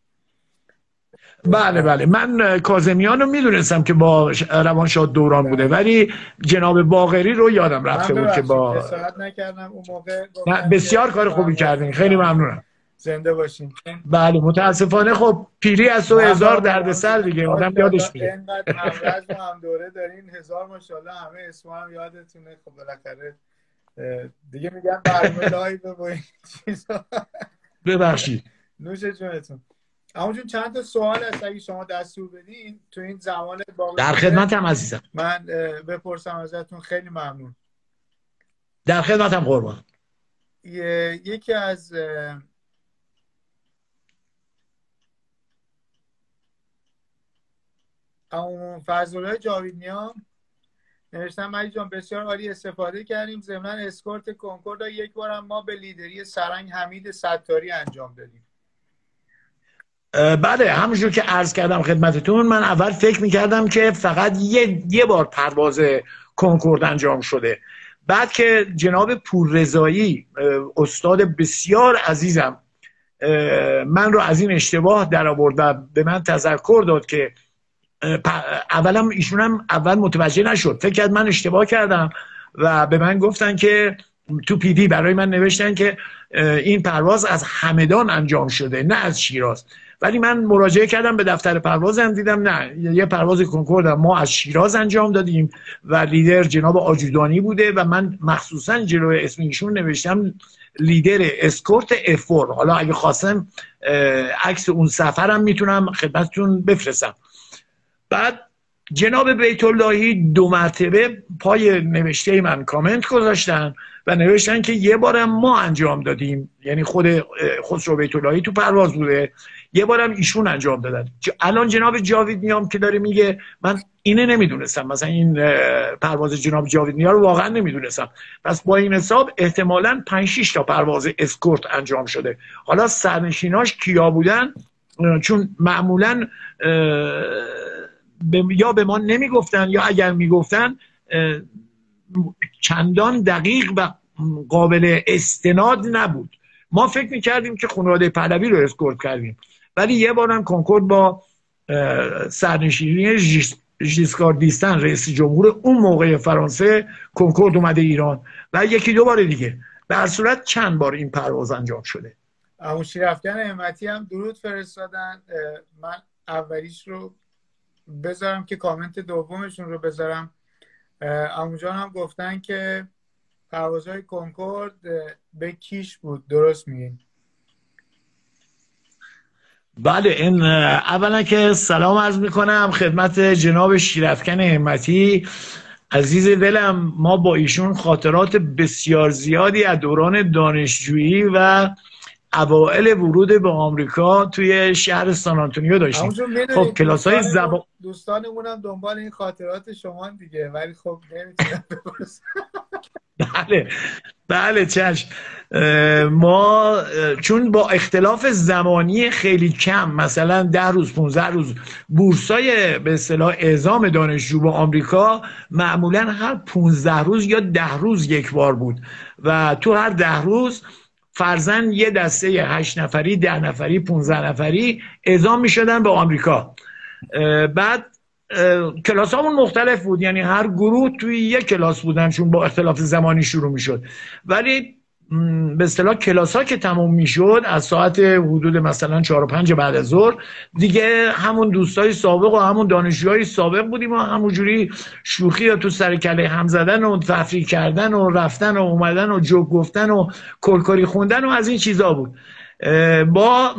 بله بله. من کازمیان رو می‌دونستم که با روانشاد دوران بوده بله. ولی جناب باغری رو یادم رفته بود که با نکردم اون موقع بسیار کار خوبی کردین. خیلی ممنونم. زنده باشین. بله متاسفانه خب پیری از تو هزار دردسر دیگه آدم یادش میره اینقدر هم دوره دارین. هزار ماشاءالله همه اسم هم یادتونه. خب بالاخره دیگه میگم برنامه لایو با چیزا. ببخشید. نوش جونتون. اما جون چند تا سوال هست؟ اگه شما دستور بدین تو این زمان در خدمتم عزیزم. من بپرسم ازتون. خیلی ممنون. در خدمتم قربان. یکی از اما فضلالله جاویدنیان نوشتم مجید جان بسیار عالی استفاده کردیم. ضمن اسکورت کنکورد یک بار ما به لیدری سرنگ حمید ستاری انجام دادیم. بله همونجور که عرض کردم خدمتتون من اول فکر می‌کردم که فقط یه, یه بار پرواز کنکورد انجام شده. بعد که جناب پوررضایی استاد بسیار عزیزم من رو از این اشتباه در آورد و به من تذکر داد که اولم هم اول متوجه نشد. فکر کرد من اشتباه کردم و به من گفتن که تو پیدی برای من نوشتن که این پرواز از همدان انجام شده نه از شیراز. ولی من مراجعه کردم به دفتر پروازم دیدم نه یه پرواز کنکورد ما از شیراز انجام دادیم و لیدر جناب آجودانی بوده و من مخصوصا جلوی اسم ایشون نوشتم لیدر اسکورت افور حالا اگه خواستم عکس اون سفرم می‌تونم خدمتتون بفرستم. بعد جناب بیت اللهی دو مرتبه پای نوشته من کامنت گذاشتن و نوشتن که یه بارم ما انجام دادیم. یعنی خود خسرو بیت اللهی تو پرواز بوده. یه بارم ایشون انجام دادن. الان جناب جاوید نیام که داره میگه من اینه نمی‌دونستم. مثلا این پرواز جناب جاوید نیا رو واقعا نمی‌دونستم. پس با این حساب احتمالا 5 تا پرواز اسکورت انجام شده. حالا سرنشیناش کیا بودن؟ چون معمولا یا به ما نمی‌گفتن یا اگر می‌گفتن چندان دقیق و قابل استناد نبود. ما فکر می‌کردیم که خانواده پهلوی رو اسکورت کردیم. ولی یه بارم کنکورد با سرنشینی ژیسکار دیستن رئیس جمهور اون موقع فرانسه کنکورد اومده ایران و یکی دو بار دیگه. در صورت چند بار این پرواز انجام شده؟ اما شیرفتن احمدی هم درود فرستادن. من اولیش رو بذارم که کامنت دومشون رو بذارم. اموجان هم گفتن که پروازهای کنکورد به کیش بود. درست میگین؟ بله این اولا که سلام عرض می‌کنم خدمت جناب شیرفکن همتی. عزیز دلم ما با ایشون خاطرات بسیار زیادی از دوران دانشجویی و اوائل ورود به آمریکا توی شهر سان آنتونیو داشتیم. خب کلاس های زبان دوستانمون هم دنبال این خاطرات شما دیگه ولی خب نمی‌تونم بله بله چشم. ما چون با اختلاف زمانی خیلی کم مثلا ده روز 15 روز بورسای به اصطلاح اعزام دانشجو به آمریکا معمولا هر 15 روز یا ده روز یک بار بود. و تو هر ده روز فرزن یه دسته هشت نفری ده نفری 15 نفری اعزام می شدن به آمریکا. بعد کلاس همون مختلف بود. یعنی هر گروه توی یک کلاس بودن چون با اختلاف زمانی شروع می شد ولی به اصطلاح کلاس ها که تموم می‌شد از ساعت حدود مثلا 4 و 5 بعد از ظهر دیگه همون دوستای سابق و همون دانشجوهای سابق بودیم و همونجوری شوخی یا تو سر کله هم زدن و تفریح کردن و رفتن و اومدن و جوک گفتن و کلکاری خوندن و از این چیزا بود. با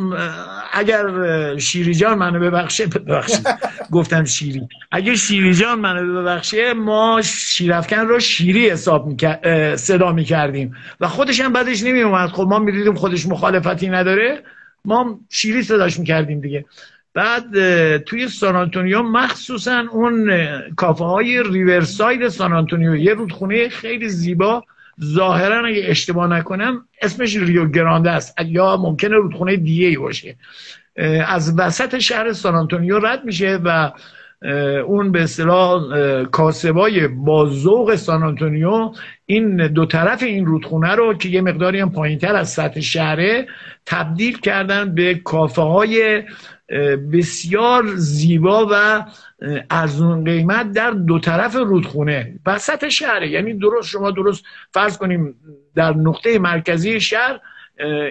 اگر شیری جان منو ببخشه ببخشید. گفتم شیری. اگر شیری جان منو ببخشه ما شیرفکن رو شیری حساب میکر... صدا می‌کردیم. و خودش هم بعدش نمیومد خب ما می‌دیدیم خودش مخالفتی نداره. ما شیری صداش می‌کردیم دیگه. بعد توی سان آنتونیو مخصوصا اون کافه های riverside سان آنتونیو. یه رودخونه خیلی زیبا. ظاهرا اگه اشتباه نکنم اسمش ریو گرانده است. یا ممکنه رودخونه دیگه ای باشه از وسط شهر سان آنتونیو رد میشه و اون به اصطلاح کاسبای با ذوق سان این دو طرف این رودخونه رو که یه مقداری هم پایینتر از سطح شهره تبدیل کردن به کافه های بسیار زیبا و ارزون قیمت در دو طرف رودخونه وسط شهره یعنی درست شما درست فرض کنیم در نقطه مرکزی شهر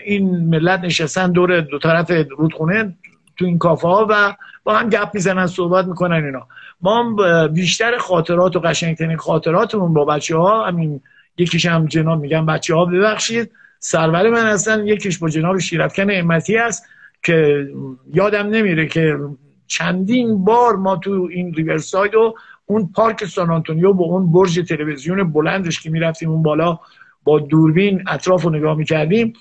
این ملت نشستن دور دو طرف رودخونه تو این کافه ها و با هم گپ می‌زنن صحبت می‌کنن اینا. ما بیشتر خاطرات و قشنگترین خاطراتمون با بچه ها همین یکیش هم جناب میگم بچه ها ببخشید سرور من هستن. یکیش با جناب شیرفکن امتی است که یادم نمیره که چندین بار ما تو این riverside و اون پارک سان آنتونیو با اون برج تلویزیون بلندش که می‌رفتیم اون بالا با دوربین اطراف رو نگاه می‌کردیم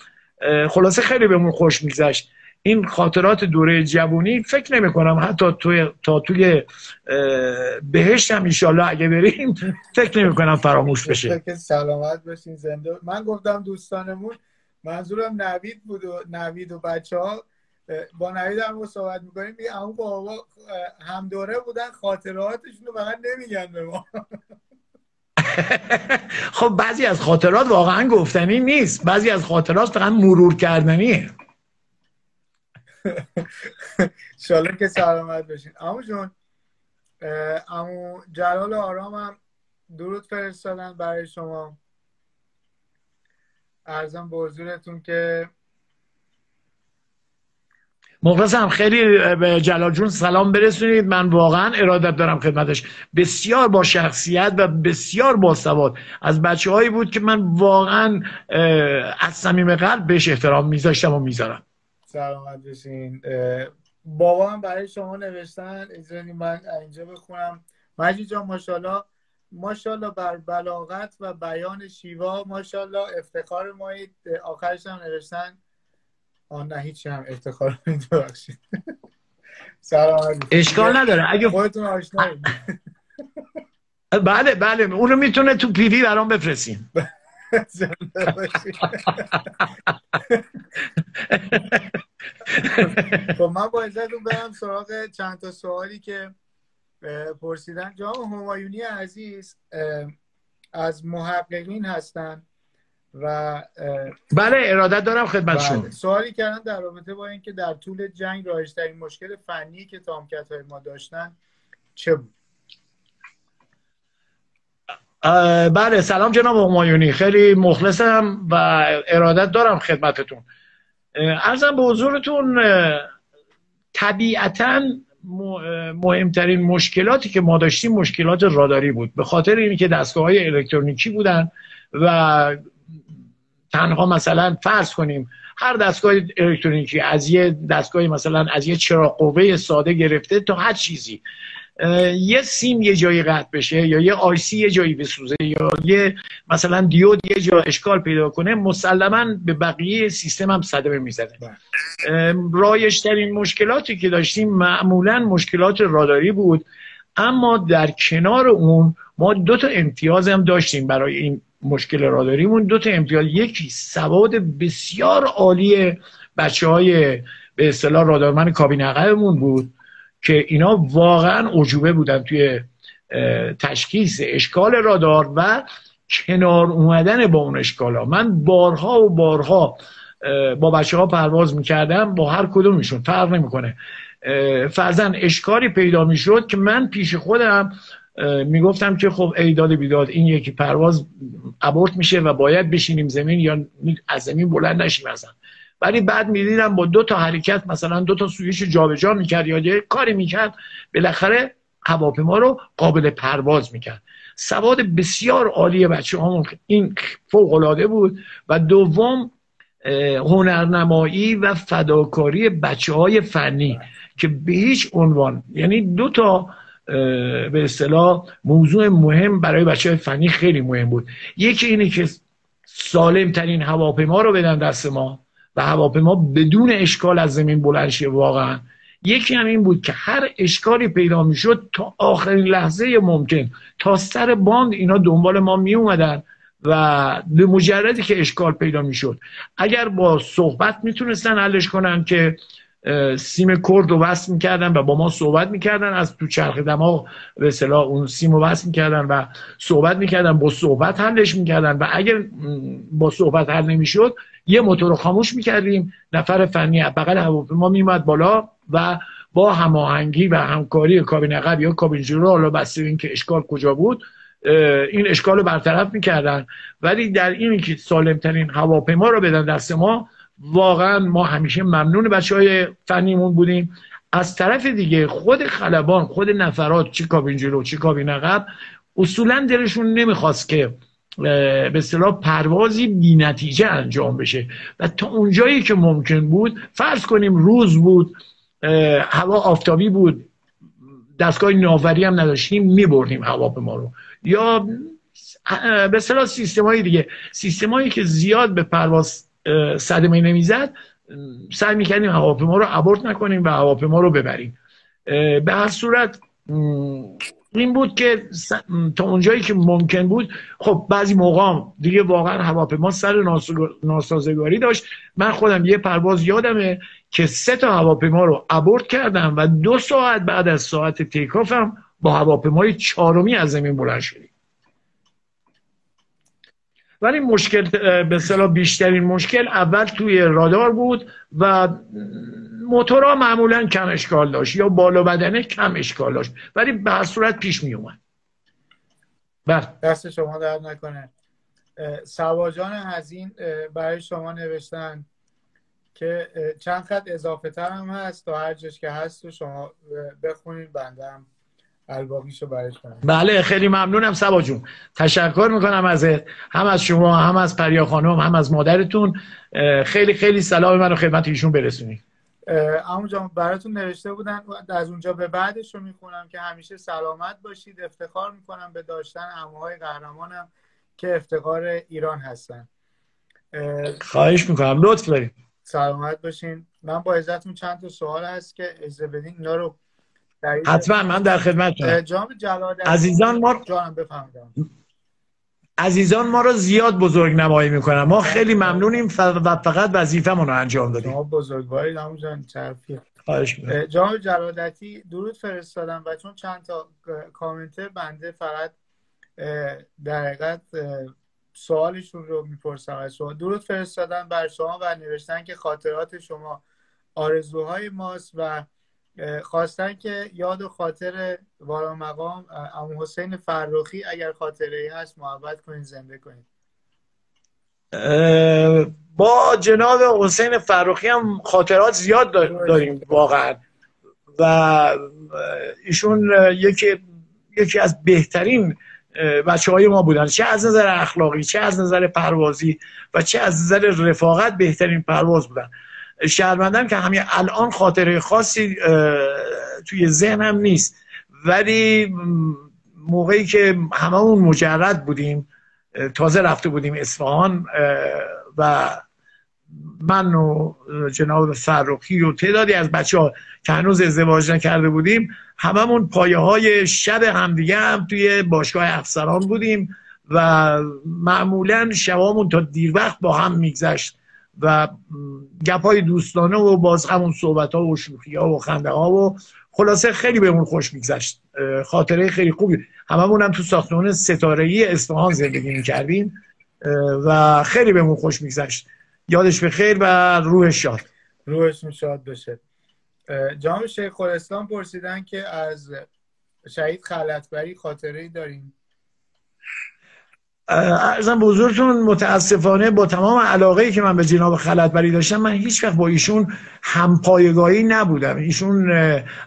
خلاصه خیلی بهمون خوش میگذشت. این خاطرات دوره جوانی فکر نمی کنم حتی توی تا توی بهشت هم ایشالله اگه بریم فکر نمی کنم فراموش بشه. سلامت باشین زنده. من گفتم دوستانمون منظورم نوید بود و نوید و بچه ها با نوید هم صحبت می‌کنیم. اما بابا هم دوره بودن خاطراتشون رو فقط نمیگن به ما. خب بعضی از خاطرات واقعا گفتنی نیست. بعضی از خاطرات فقط مرور کردنیه. شاله که سلامت بشین امو جون امو جلال آرام هم درود فرستادن برای شما. ارزم به حضورتون که مخلصم خیلی به جلال جون سلام برسونید. من واقعا ارادت دارم خدمتش. بسیار با شخصیت و بسیار با سواد از بچه هایی بود که من واقعا از صمیم قلب بهش احترام میذاشتم و می‌ذارم. سلامت بشین بابا هم برای شما نوشتن. اجرانی من اینجا بخونم. مجید جان ماشاءالله ماشاءالله بر بلاغت و بیان شیوا ماشاءالله افتخار مایید آخرش هم نوشتن. آن نه هیچی هم افتخار ببخشید سلام اشکال نداره. اگه خودتون آشنا بله بله. اونو می‌تونه تو پیوی برام بفرستین. خب من با اجازهتون برم سراغ چند تا سوالی که پرسیدن. جام همایونی عزیز از محققین هستن. و بله ارادت دارم خدمت بله. سوالی کردن در رابطه با اینکه در طول جنگ رایجترین مشکل فنی که تامکت های ما داشتن چه بود؟ بله سلام جناب همایونی خیلی مخلصم و ارادت دارم خدمتتون. ارزم به حضورتون طبیعتا مهمترین مشکلاتی که ما داشتیم مشکلات راداری بود. به خاطر اینکه دستگاه های الکترونیکی بودن و تنها مثلا فرض کنیم هر دستگاه الکترونیکی از یه دستگاه مثلا از یه چراغ قوه ساده گرفته تا هر چیزی یه سیم یه جایی قطع بشه یا یه آیسی یه جایی بسوزه یا یه مثلا دیود یه جا اشکال پیدا کنه مسلما به بقیه سیستم هم صدمه می‌زنه بله. رایشترین مشکلاتی که داشتیم معمولا مشکلات راداری بود اما در کنار اون ما دو تا امتیاز هم داشتیم برای این مشکل راداریمون دو تا امتیاز یکی سواد بسیار عالی بچه های به اصطلاح رادارمن کابین عقبمون بود که اینا واقعا عجوبه بودن توی تشخیص اشکال رادار و کنار اومدن با اون اشکال ها من بارها و بارها با بچه ها پرواز می‌کردم با هر کدومشون فرق نمی‌کنه. فرزن اشکالی پیدا می‌شد که من پیش خودم می‌گفتم که خب ایداد بیداد این یکی پرواز ابورت میشه و باید بشینیم زمین یا از زمین بلند نشیم ازن ولی بعد می‌دیدم با دو تا حرکت مثلا دو تا سویش جابجا می‌کرد یا یه کاری می‌کرد بالاخره هواپیما رو قابل پرواز می‌کرد. سواد بسیار عالی بچه همون این فوق العاده بود. و دوم هنرنمایی و فداکاری بچه های فنی. که به هیچ عنوان یعنی دو تا به اصطلاح موضوع مهم برای بچه های فنی خیلی مهم بود. یکی اینه که سالم ترین هواپیما رو بدن دست ما و هواپیما بدون اشکال از زمین بلند شه واقعا. یکی هم این بود که هر اشکالی پیدا می‌شد تا آخرین لحظه ممکن تا سر باند اینا دنبال ما می اومدن و به مجردی که اشکال پیدا می‌شد. اگر با صحبت می‌تونستن حلش کنن که سیم کرد رو وصل می‌کردن و با ما صحبت می‌کردن. از تو چرخ دماغ به اصطلاح اون سیم رو وصل می‌کردن و صحبت می‌کردن با صحبت حلش می‌کردن و اگر با صحبت حل نمی‌شد یه موتور رو خاموش می‌کردیم. نفر فنی بغل هواپیما میمد بالا و با هماهنگی و همکاری کابین عقب یا کابین جلو حالا بسته اینکه اشکال کجا بود این اشکال رو برطرف می‌کردن. ولی در این که سالمترین هواپیما رو بدن دست ما واقعا ما همیشه ممنون بچه های فنیمون بودیم. از طرف دیگه خود خلبان خود نفرات چی کابین جلو چی کابین عقب اصولا دلشون نمی‌خواست که به اصطلاح پروازی بی نتیجه انجام بشه. و تا اونجایی که ممکن بود فرض کنیم روز بود هوا آفتابی بود دستگاه ناوری هم نداشتیم میبردیم هواپیما رو. یا به اصطلاح سیستم دیگه. سیستم که زیاد به پرواز صدمه نمی‌زد سعی می‌کردیم هواپیما رو ابورت نکنیم و هواپیما رو ببریم. به هر صورت این بود که تا اونجایی که ممکن بود خب بعضی موقع دیگه واقعا هواپیما سر ناسازگاری داشت. من خودم یه پرواز یادمه که سه تا هواپیما رو ابورت کردم و دو ساعت بعد از ساعت تیکافم با هواپیمای چهارمی از زمین بلند شدیم. ولی مشکل به صلاح بیشترین مشکل اول توی رادار بود و موتورها معمولا کم اشکال داشت یا بالا بدنه کم اشکال داشت. ولی به هر صورت پیش می اومد. بله. دست شما درد نکنه. سواجان هزین برای شما نوشتن که چند خط اضافه تر هم هست تا هر جش که هست و شما بخونید بنده هم الباقیشو برش کنم بله خیلی ممنونم سبا جون. تشکر می‌کنم از هم از شما هم از پریا خانم هم از مادرتون. خیلی خیلی سلام. منو خدمت ایشون برسونید اما جان براتون نوشته بودن. از اونجا به بعدش رو می‌خونم که همیشه سلامت باشید. افتخار می‌کنم به داشتن اموهای قهرمانم که افتخار ایران هستن. خواهش می‌کنم. لطف داریم سلامت باشین. من با عزتون چند تا سوال هست که اجازه بدین. اینا رو حتما من در خدمت عزیزان ما عزیزان ما رو زیاد بزرگ نمایی می‌کنن ما خیلی ممنونیم و فقط وظیفه رو انجام دادیم. شما بزرگواری جان چرفی خواهش جناب جلالتی درود فرستادم و چون چند تا کامنتر بنده فقط در حقیقت سوالشون رو می‌پرسم. از شما درود فرستادن بر شما و نوشتن که خاطرات شما آرزوهای ماست و خواستن که یاد و خاطر والا مقام امو حسین فرخی اگر خاطره ای هست محبت کنید زنده کنید. با جناب حسین فرخی هم خاطرات زیاد داریم واقعا. و ایشون یکی یکی از بهترین بچه های ما بودن. چه از نظر اخلاقی چه از نظر پروازی و چه از نظر رفاقت بهترین پرواز بودن. شرمندم که همین الان خاطره خاصی توی ذهنم نیست. ولی موقعی که هممون مجرد بودیم تازه رفته بودیم اصفهان و من و جناب فرخی و تعدادی از بچه ها که هنوز ازدواج نکرده بودیم هممون پایه های شب همدیگه هم توی باشگاه افسران بودیم و معمولا شبامون تا دیر وقت با هم میگذشت. و گپ های دوستانه و باز همون صحبت ها و شوخی ها و خنده ها و خلاصه خیلی بهمون خوش میگذشت. خاطره خیلی خوبی. هممون هم تو ساختمان ستاره ای اصفهان زندگی می‌کردیم. و خیلی بهمون خوش میگذشت. یادش به خیر و روحش شاد روحش شاد بشه جام شیخ الاسلام پرسیدن که از شهید خلطبری خاطره ای داریم. ارزم بزرگتون متاسفانه با تمام علاقه که من به جناب خلطبری داشتم من هیچ وقت با ایشون همپایگاهی نبودم. ایشون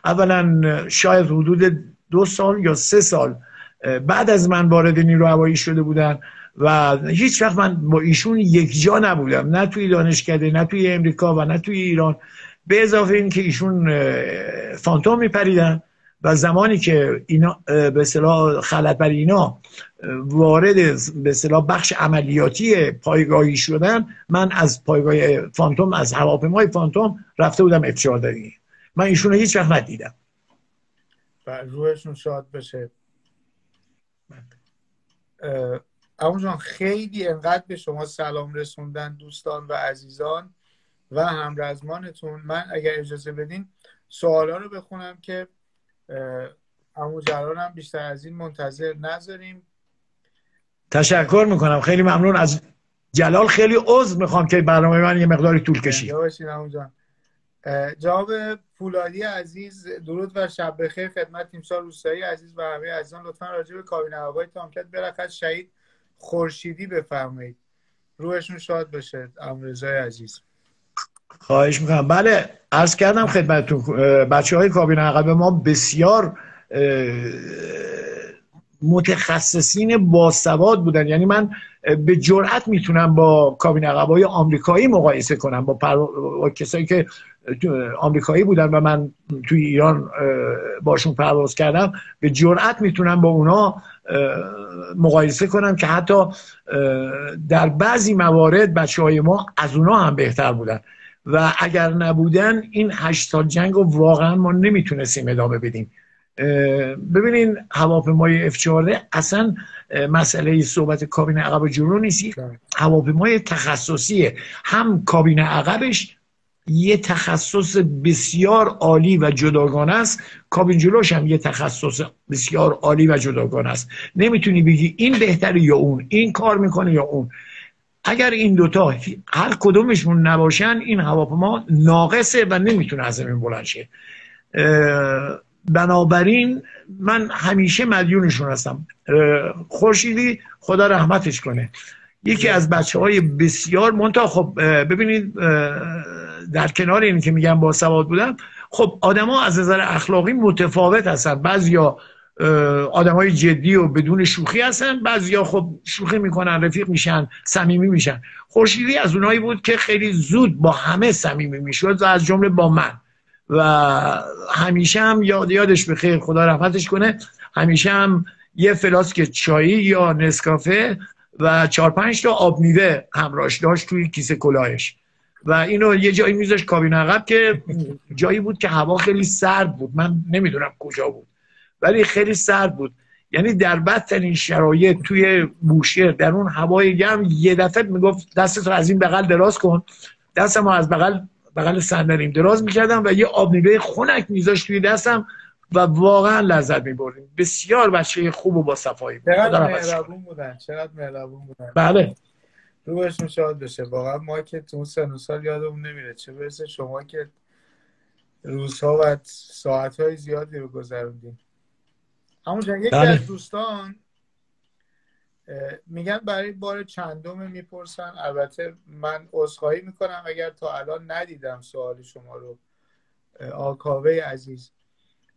اولا شاید حدود دو سال یا سه سال بعد از من وارد نیرو هوایی شده بودن و هیچ وقت من با ایشون یک جا نبودم. نه توی دانشکده نه توی امریکا و نه توی ایران. به اضافه این که ایشون فانتوم میپریدن. و زمانی که اینا به اصطلاح خلط بر اینا وارد به اصطلاح بخش عملیاتی پایگاهی شدن من از پایگاه فانتوم از هواپیمای فانتوم رفته بودم داری من ایشون رو هیچ وقت ندیدم. روحشون شاد بشه. اما جان خیلی انقدر به شما سلام رسوندن دوستان و عزیزان و همرزمانتون. من اگر اجازه بدین سوالا رو بخونم که امو هم بیشتر از این منتظر نذاریم. تشکر می‌کنم. خیلی ممنون. از جلال خیلی عضو می‌خوام که برنامه من یه مقداری طول کشید. جواب فولادی عزیز درود و شب بخیر خدمت تیمسار روستایی عزیز و همه عزیزان. لطفا راجع به کابین هوای تامکت برخص شهید خورشیدی بفرمایید. روحشون شاد بشه امرزای عزیز. خواهش می‌کنم. بله عرض کردم خدمتتون بچه های کابین عقب ما بسیار متخصصین باسواد بودن. یعنی من به جرأت می‌تونم با کابین عقبای آمریکایی مقایسه کنم با, پر... با کسایی که آمریکایی بودن و من توی ایران باشون پرواز کردم. به جرأت می‌تونم با اونا مقایسه کنم که حتی در بعضی موارد بچه های ما از اونا هم بهتر بودن. و اگر نبودن این هشت سال جنگ رو واقعا ما نمی‌تونستیم ادامه بدیم. ببینین هواپیمای F14 اصلا مسئله صحبت کابین عقب جلو نیست هواپیمای تخصصیه. هم کابین عقبش یه تخصص بسیار عالی و جداگانه است. کابین جلوش هم یه تخصص بسیار عالی و جداگانه است. نمی‌تونی بگی این بهتره یا اون. این کار می‌کنه یا اون. اگر این دوتا هر کدومشون نباشن این هواپیما ناقصه و نمی‌تونه از زمین بلند شه. بنابراین من همیشه مدیونشون هستم. خورشیدی خدا رحمتش کنه. یکی از بچه های بسیار منتها خب ببینید در کنار این که میگم با سواد بودم خب آدما از نظر اخلاقی متفاوت هستن. بعضیا آدم های جدی و بدون شوخی هستن. بعضیا خب شوخی می‌کنن رفیق میشن صمیمی میشن. خورشیدی از اونایی بود که خیلی زود با همه صمیمی می‌شد و از جمله با من. و همیشه هم یاد یادش بخیر خدا رحمتش کنه. همیشه هم یه فلاسک چایی یا نسکافه و چهار پنج تا آب میوه همراش داشت توی کیسه کلاهش. و اینو یه جایی میذاش کابین عقب که جایی بود که هوا خیلی سرد بود. من نمی‌دونم کجا بود. ولی خیلی سرد بود. یعنی در بدترین شرایط توی بوشهر در اون هوای گرم یه دفعه می‌گفت دستت رو از این بغل دراز کن. دستم از بغل بغل صندلیم دراز می‌کردم و یه آب خنک میذاشت توی دستم و واقعا لذت میبردیم. بسیار بچه خوب و با صفایی چقدر مهربون بودن. چقدر مهربون بودن. بله. روحشون شاد بشه. واقعا ما که تو سن سال یادمون نمیره. چه برسه شما که روزها و ساعتهای زیادی رو گذروندیم همونجا یکی بله. از دوستان میگن برای بار چندم می‌پرسن. البته من عذرخواهی می‌کنم اگر تا الان ندیدم سوال شما رو. آکاوه عزیز.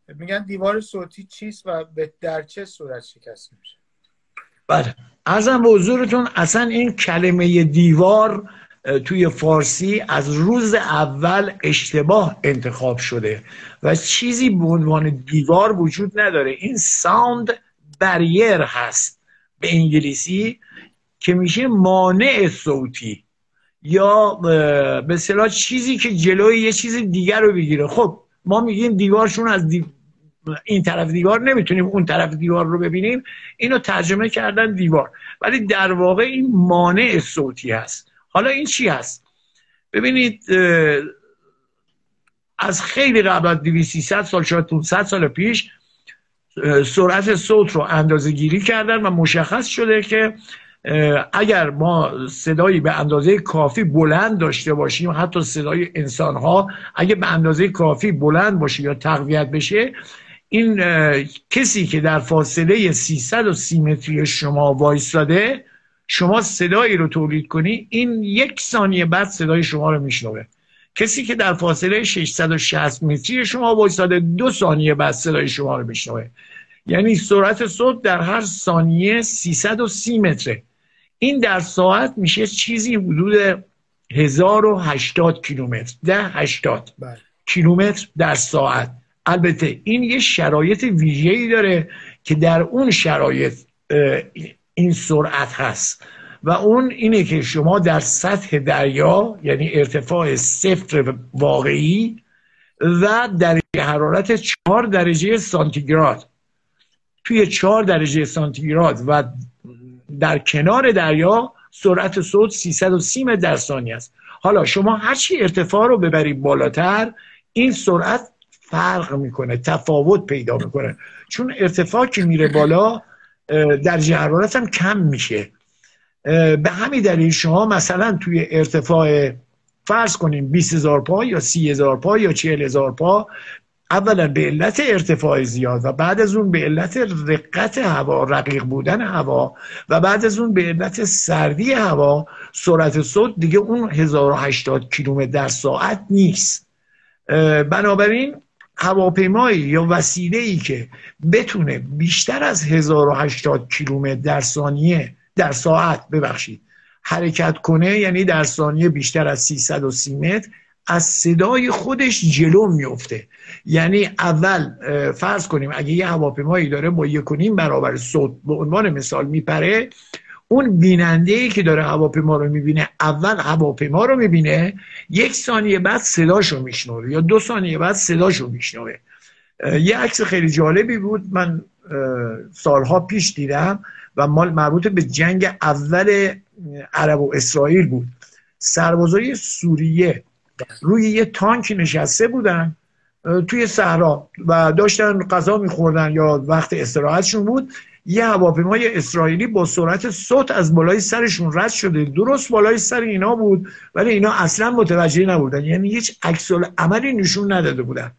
میگن دیوار صوتی چیست و در چه صورت شکست میشه؟ بله. ارزم به حضورتون اصلا این کلمه دیوار توی فارسی از روز اول اشتباه انتخاب شده و چیزی به عنوان دیوار وجود نداره. این ساوند بریر هست به انگلیسی که میشه مانع صوتی یا به صلاح چیزی که جلوی یه چیز دیگر رو بگیره. خب ما میگیم دیوارشون از این طرف دیوار نمی‌تونیم اون طرف دیوار رو ببینیم. اینو ترجمه کردن دیوار. ولی در واقع این مانع صوتی هست. حالا این چی هست؟ ببینید از خیلی قبل از 200 سال شاید 500 سال پیش سرعت صوت رو اندازه گیری کردن و مشخص شده که اگر ما صدایی به اندازه کافی بلند داشته باشیم حتی صدای انسان ها اگه به اندازه کافی بلند باشه یا تقویت بشه این کسی که در فاصله 330 متری شما وایستاده شما صدایی رو تولید کنی این یک ثانیه بعد صدای شما رو میشنوه. کسی که در فاصله 660 متری شما وایستاده دو ثانیه بعد صدای شما رو میشنوه. یعنی سرعت صوت در هر ثانیه 330 متره. این در ساعت میشه چیزی حدود 1080 کیلومتر. ده 80 بله. کیلومتر در ساعت. البته این یه شرایط ویژه‌ای داره که در اون شرایط این سرعت هست. و اون اینه که شما در سطح دریا یعنی ارتفاع صفر واقعی و درجه حرارت 4 درجه سانتیگراد. توی 4 درجه سانتیگراد و در کنار دریا سرعت صوت 330 متر در ثانیه است. حالا شما هرچی ارتفاع رو ببرید بالاتر این سرعت فرق می‌کنه تفاوت پیدا می‌کنه. چون ارتفاع که میره بالا در حرارت هم کم میشه. به همین دلیل شما مثلا توی ارتفاع فرض کنیم 20 هزار پا یا 30 هزار پا یا 40 هزار پا اولا به علت ارتفاع زیاد و بعد از اون به علت رقت هوا رقیق بودن هوا و بعد از اون به علت سردی هوا سرعت صوت دیگه اون 1080 کیلومتر در ساعت نیست. بنابراین هواپیمایی یا وسیله ای که بتونه بیشتر از 1080 کیلومتر در ثانیه در ساعت ببخشید حرکت کنه یعنی در ثانیه بیشتر از 330 متر از صدای خودش جلو میفته یعنی اول فرض کنیم اگه یه هواپیمایی داره با یک برابر صوت به عنوان مثال میپره اون بیننده ای که داره هواپیما رو می‌بینه اول هواپیما رو می‌بینه یک ثانیه بعد صداشو میشنوه یا دو ثانیه بعد صداشو میشنوه. یه عکس خیلی جالبی بود. من سالها پیش دیدم و مال مربوط به جنگ اول عرب و اسرائیل بود. سربازای سوریه روی یه تانک نشسته بودن توی صحرا و داشتن غذا میخوردن یا وقت استراحتشون بود. یه هواپیمای اسرائیلی با سرعت صوت از بالای سرشون رد شده. درست بالای سر اینا بود ولی اینا اصلا متوجه نبودن. یعنی هیچ عکس عملی نشون نداده بودن.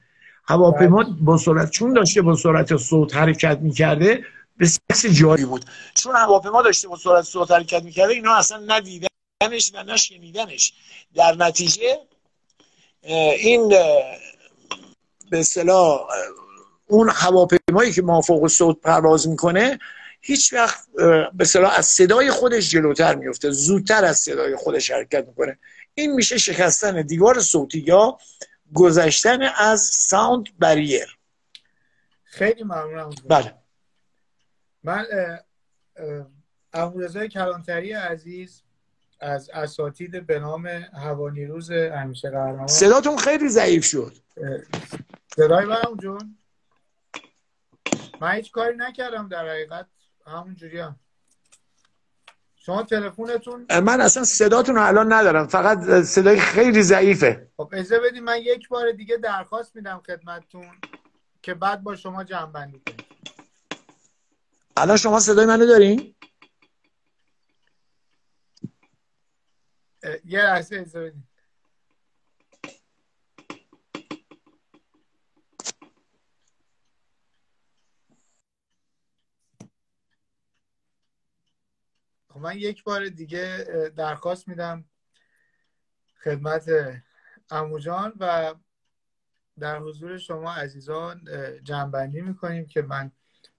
هواپیما با سرعت چون داشته با سرعت صوت حرکت می‌کرده به سکس جاری بود. چون هواپیما داشته با سرعت صوت حرکت می‌کرده اینا اصلا ندیدنش و نشنیدنش. در نتیجه این به اصطلاح اون هواپیمایی که مافوق صوت پرواز می‌کنه هیچ وقت به صلاح از صدای خودش جلوتر میفته زودتر از صدای خودش حرکت می‌کنه. این میشه شکستن دیوار صوتی یا گذشتن از ساوند بریر خیلی ممنونم. بله. من امورزای کلانتری عزیز از اساتید به نام هوانیروز همیشه قهرمان. صداتون خیلی ضعیف شد. صدای من جون. من هیچ کاری نکردم در حقیقت. همون جوری هم. شما تلفنتون من اصلا صداتون الان ندارم. فقط صدای خیلی ضعیفه. خب اجازه بدید من یک بار دیگه درخواست میدم خدمتتون که بعد با شما جمع بندی کنیم. الان شما صدای منو دارین؟ یه لحظه اجازه بدید خب من یک بار دیگه درخواست میدم خدمت اموجان و در حضور شما عزیزان جنبندی می‌کنیم که من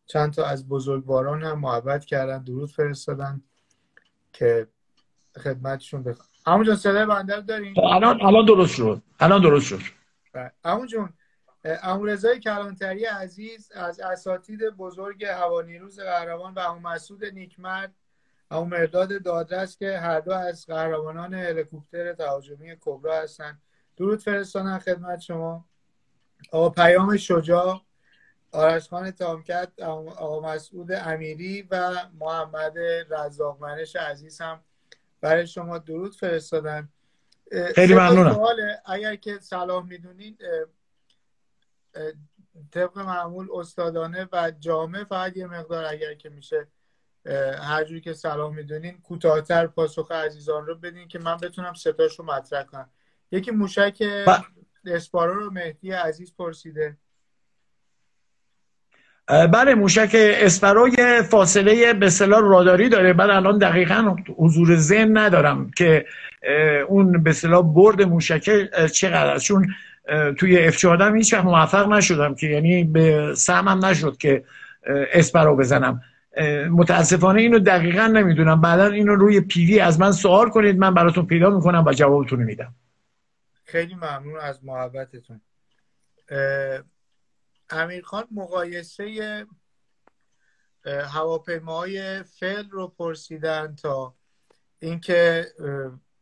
چند تا از بزرگواران هم محبت کردن درود فرستادن که خدمتشون بخوام. همون جان صدای بنده داریم الان الان درست شد. الان درست شد. همون بله. جون امورزای کلانتری عزیز از اساتید بزرگ هوانیروز قهرمان و امو مسعود نیکمرد امو مرداد دادرس که هر دو از قهرمانان هلیکوپتر تهاجمی کبرا هستند درود فرستانن خدمت شما. آقا پیام شجاع آرش خان تامکت آقا مسعود امیری و محمد رزاق منش عزیز هم برای شما درود فرستادن. خیلی ممنونم. اگر که صلاح می‌دونید طبق معمول استادانه و جامع فقط یه مقدار اگر که میشه هر جوری که سلام می‌دونین کوتاهتر پاسخ عزیزان رو بدین که من بتونم ستاش رو مطرح کنم. یکی موشک اسپارو رو مهدی عزیز پرسیده. بله موشک اسپرو یه فاصله به صلاح راداری داره. بعد الان دقیقا حضور ذهن ندارم که اون به صلاح برد موشک چقدر چون توی اف 14 هیچ وقت موفق نشدم که یعنی به سهمم نشد که اسپرو بزنم. متاسفانه اینو دقیقا نمی‌دونم. بعدا اینو روی پیوی از من سوال کنید من براتون پیدا می‌کنم و جوابتون میدم. خیلی ممنون از محبتتون. امیرخان مقایسه هواپیماهای فعل رو پرسیدن تا اینکه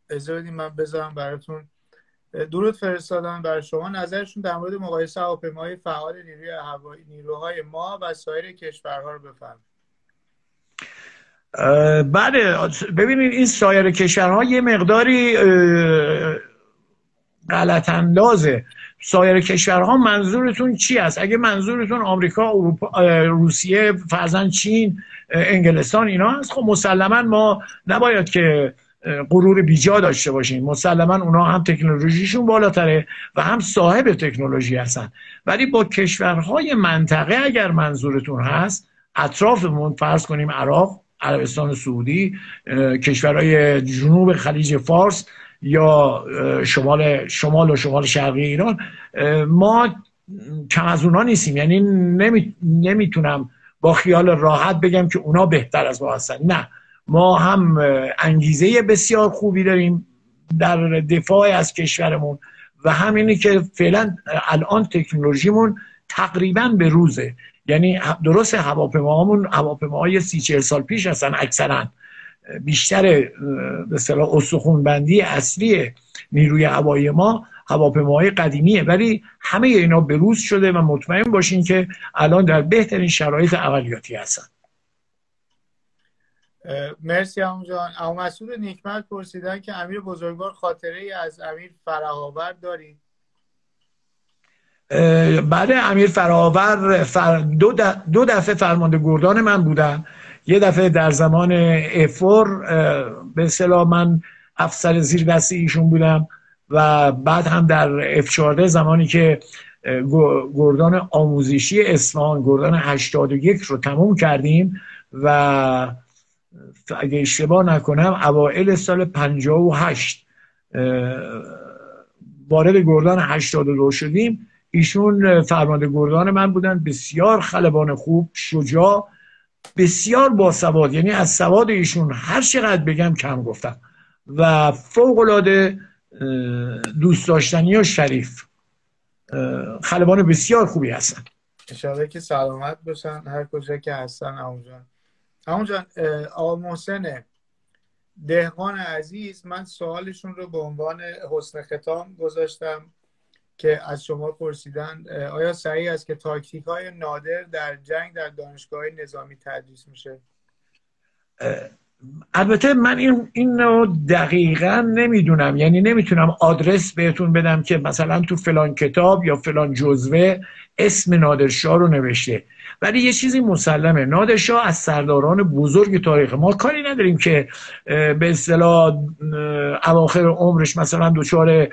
اجازه من بذارم براتون. درود فرستادن برای شما. نظرشون در مورد مقایسه هواپیماهای فعال نیروی هوایی نیروهای ما و سایر کشورها رو بفرمایید. بله ببینید این سایر کشورها یه مقداری غلط اندازه سایر کشورها منظورتون چی است اگه منظورتون آمریکا روسیه فرزن چین انگلستان اینا هست خب مسلما ما نباید که غرور بیجا داشته باشیم. مسلما اونا هم تکنولوژیشون بالاتره و هم صاحب تکنولوژی هستن. ولی با کشورهای منطقه اگر منظورتون هست اطرافمون فرض کنیم عراق عربستان سعودی کشورهای جنوب خلیج فارس یا شمال شمال و شمال شرقی ایران. ما کم از اونا نیستیم. یعنی نمی... نمی‌تونم با خیال راحت بگم که اونا بهتر از ما هستن. نه. ما هم انگیزه بسیار خوبی داریم در دفاع از کشورمون و همینی که فعلا الان تکنولوژیمون تقریبا به روزه. یعنی درست هواپیماهامون هواپیماهای سی چهل سال پیش هستن اکثرا. بیشتر به اصطلاح بندی اصلی نیروی هوایی ما هواپیماهای قدیمیه. ولی همه اینا بروز شده و مطمئن باشین که الان در بهترین شرایط عملیاتی هستن. مرسی همون جان. اما مسئول نیکمت پرسیدن که امیر بزرگوار خاطره ای از امیر فراهاور دارید. بعد امیر فراهاور دو, دو دفعه فرمانده گردان من بودن. یه دفعه در زمان افور به اصطلاح من افسر زیر دستی ایشون بودم و بعد هم در اف 14 زمانی که گردان آموزشی اصفهان گردان 81 رو تموم کردیم و اگه اشتباه نکنم اوائل سال 58 وارد گردان 82 شدیم. ایشون فرمانده گردان من بودن بسیار خلبان خوب شجاع بسیار باسواد. یعنی از سواد ایشون هر چقدر بگم کم گفتم. و فوق العاده دوست داشتنی و شریف خلبان بسیار خوبی هستن. اشاره که سلامت باشن هر کجا که هستن. جان. همون جان آقا محسن دهقان عزیز من سوالشون رو به عنوان حسن ختام گذاشتم. که از شما پرسیدن آیا صحیح است که تاکتیک های نادر در جنگ در دانشگاه نظامی تدریس میشه؟ البته من این اینو دقیقا نمی‌دونم. یعنی نمی‌تونم آدرس بهتون بدم که مثلا تو فلان کتاب یا فلان جزوه اسم نادرشاه رو نوشته. ولی یه چیزی مسلمه. نادرشاه از سرداران بزرگ تاریخ ما کاری نداریم که به اصطلاح اواخر عمرش مثلا دچار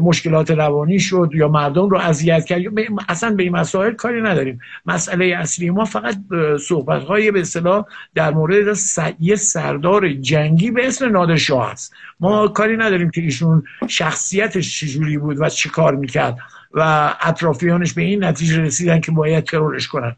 مشکلات روانی شد یا مردم رو اذیت کرد. اصلا به این مسائل کاری نداریم. مسئله اصلی ما فقط صحبت های به اصطلاح در مورد یه سردار جنگی به اسم نادرشاه است ما کاری نداریم که ایشون شخصیتش چجوری بود و چی کار می‌کرد. و اطرافیانش به این نتیجه رسیدن که باید ترورش کنن.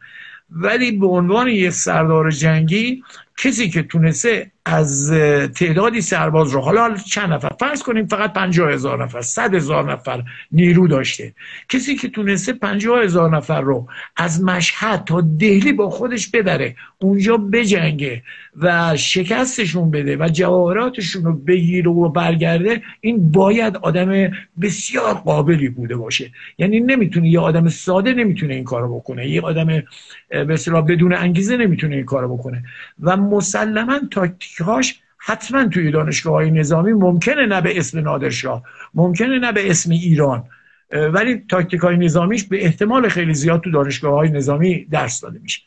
ولی به عنوان یک سردار جنگی کسی که تونسته از تعدادی سرباز رو حالا چند نفر؟ فرض کنیم فقط پنجاه هزار نفر صد هزار نفر نیرو داشته. کسی که تونسته پنجاه هزار نفر رو از مشهد تا دهلی با خودش ببره اونجا بجنگه و شکستشون بده و جواهراتشون رو بگیره و برگرده این باید آدم بسیار قابلی بوده باشه. یعنی نمی‌تونه یه آدم ساده نمی‌تونه این کارو بکنه. یه آدم به بدون انگیزه نمی‌تونه این کارو بکنه. و مسلما تاکتیکاش حتما توی دانشگاه های نظامی ممکنه نه به اسم نادرشاه ممکنه نه به اسم ایران. ولی تاکتیک های نظامیش به احتمال خیلی زیاد تو دانشگاه های نظامی درس داده میشه.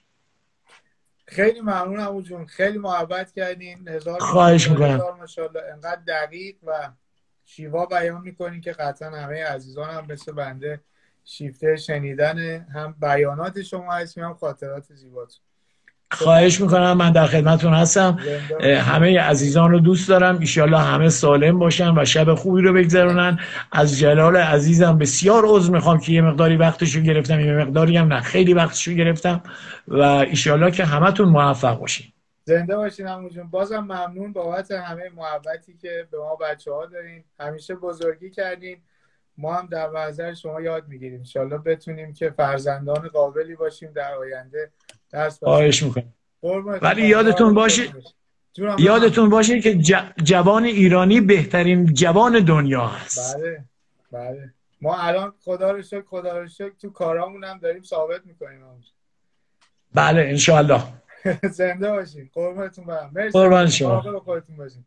خیلی ممنون جون. خیلی محبت کردین. هزار خواهش می‌کنم. انقدر دقیق و شیوا بیان می‌کنین که قطعا همه عزیزان هم مثل بنده شیفته شنیدن هم بیانات شما هستیم هم خاطرات زیباتون. خواهش می‌کنم من در خدمتون هستم. همه عزیزان رو دوست دارم. ایشالله همه سالم باشن و شب خوبی رو بگذرونن. از جلال عزیزم بسیار عذر می‌خوام که یه مقداری وقتشو گرفتم. یه مقداری هم نه خیلی وقتشو گرفتم. و ایشالله که همتون موفق باشین. زنده باشین همون جون. بازم ممنون بابت همه محبتی که به ما بچه ها دارین. همیشه بزرگی کردین. ما هم در وزر شما یاد می‌گیریم. انشالله بتونیم که فرزندان قابلی باشیم در آینده. خواهش می‌کنم. ولی یادتون باشه یادتون باشه که جوان ایرانی بهترین جوان دنیا هست. بله بله. ما الان خدا رو شکر خدا رو شکر تو کارامون هم داریم ثابت می‌کنیم. بله انشالله زنده باشین. قربونتون برم. مرسی. قربان شما. خودتون باشین.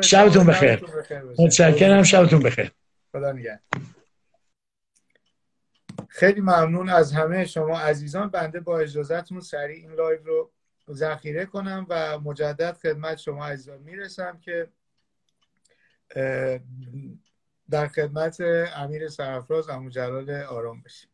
شبتون بخیر. متشکرم. شبتون بخیر. خدا نگهدار. خیلی ممنون از همه شما عزیزان. بنده با اجازهتون سریع این لایو رو ذخیره کنم و مجدد خدمت شما عزیزان می‌رسم که در خدمت امیر سرفراز امو جلال آرام بشیم.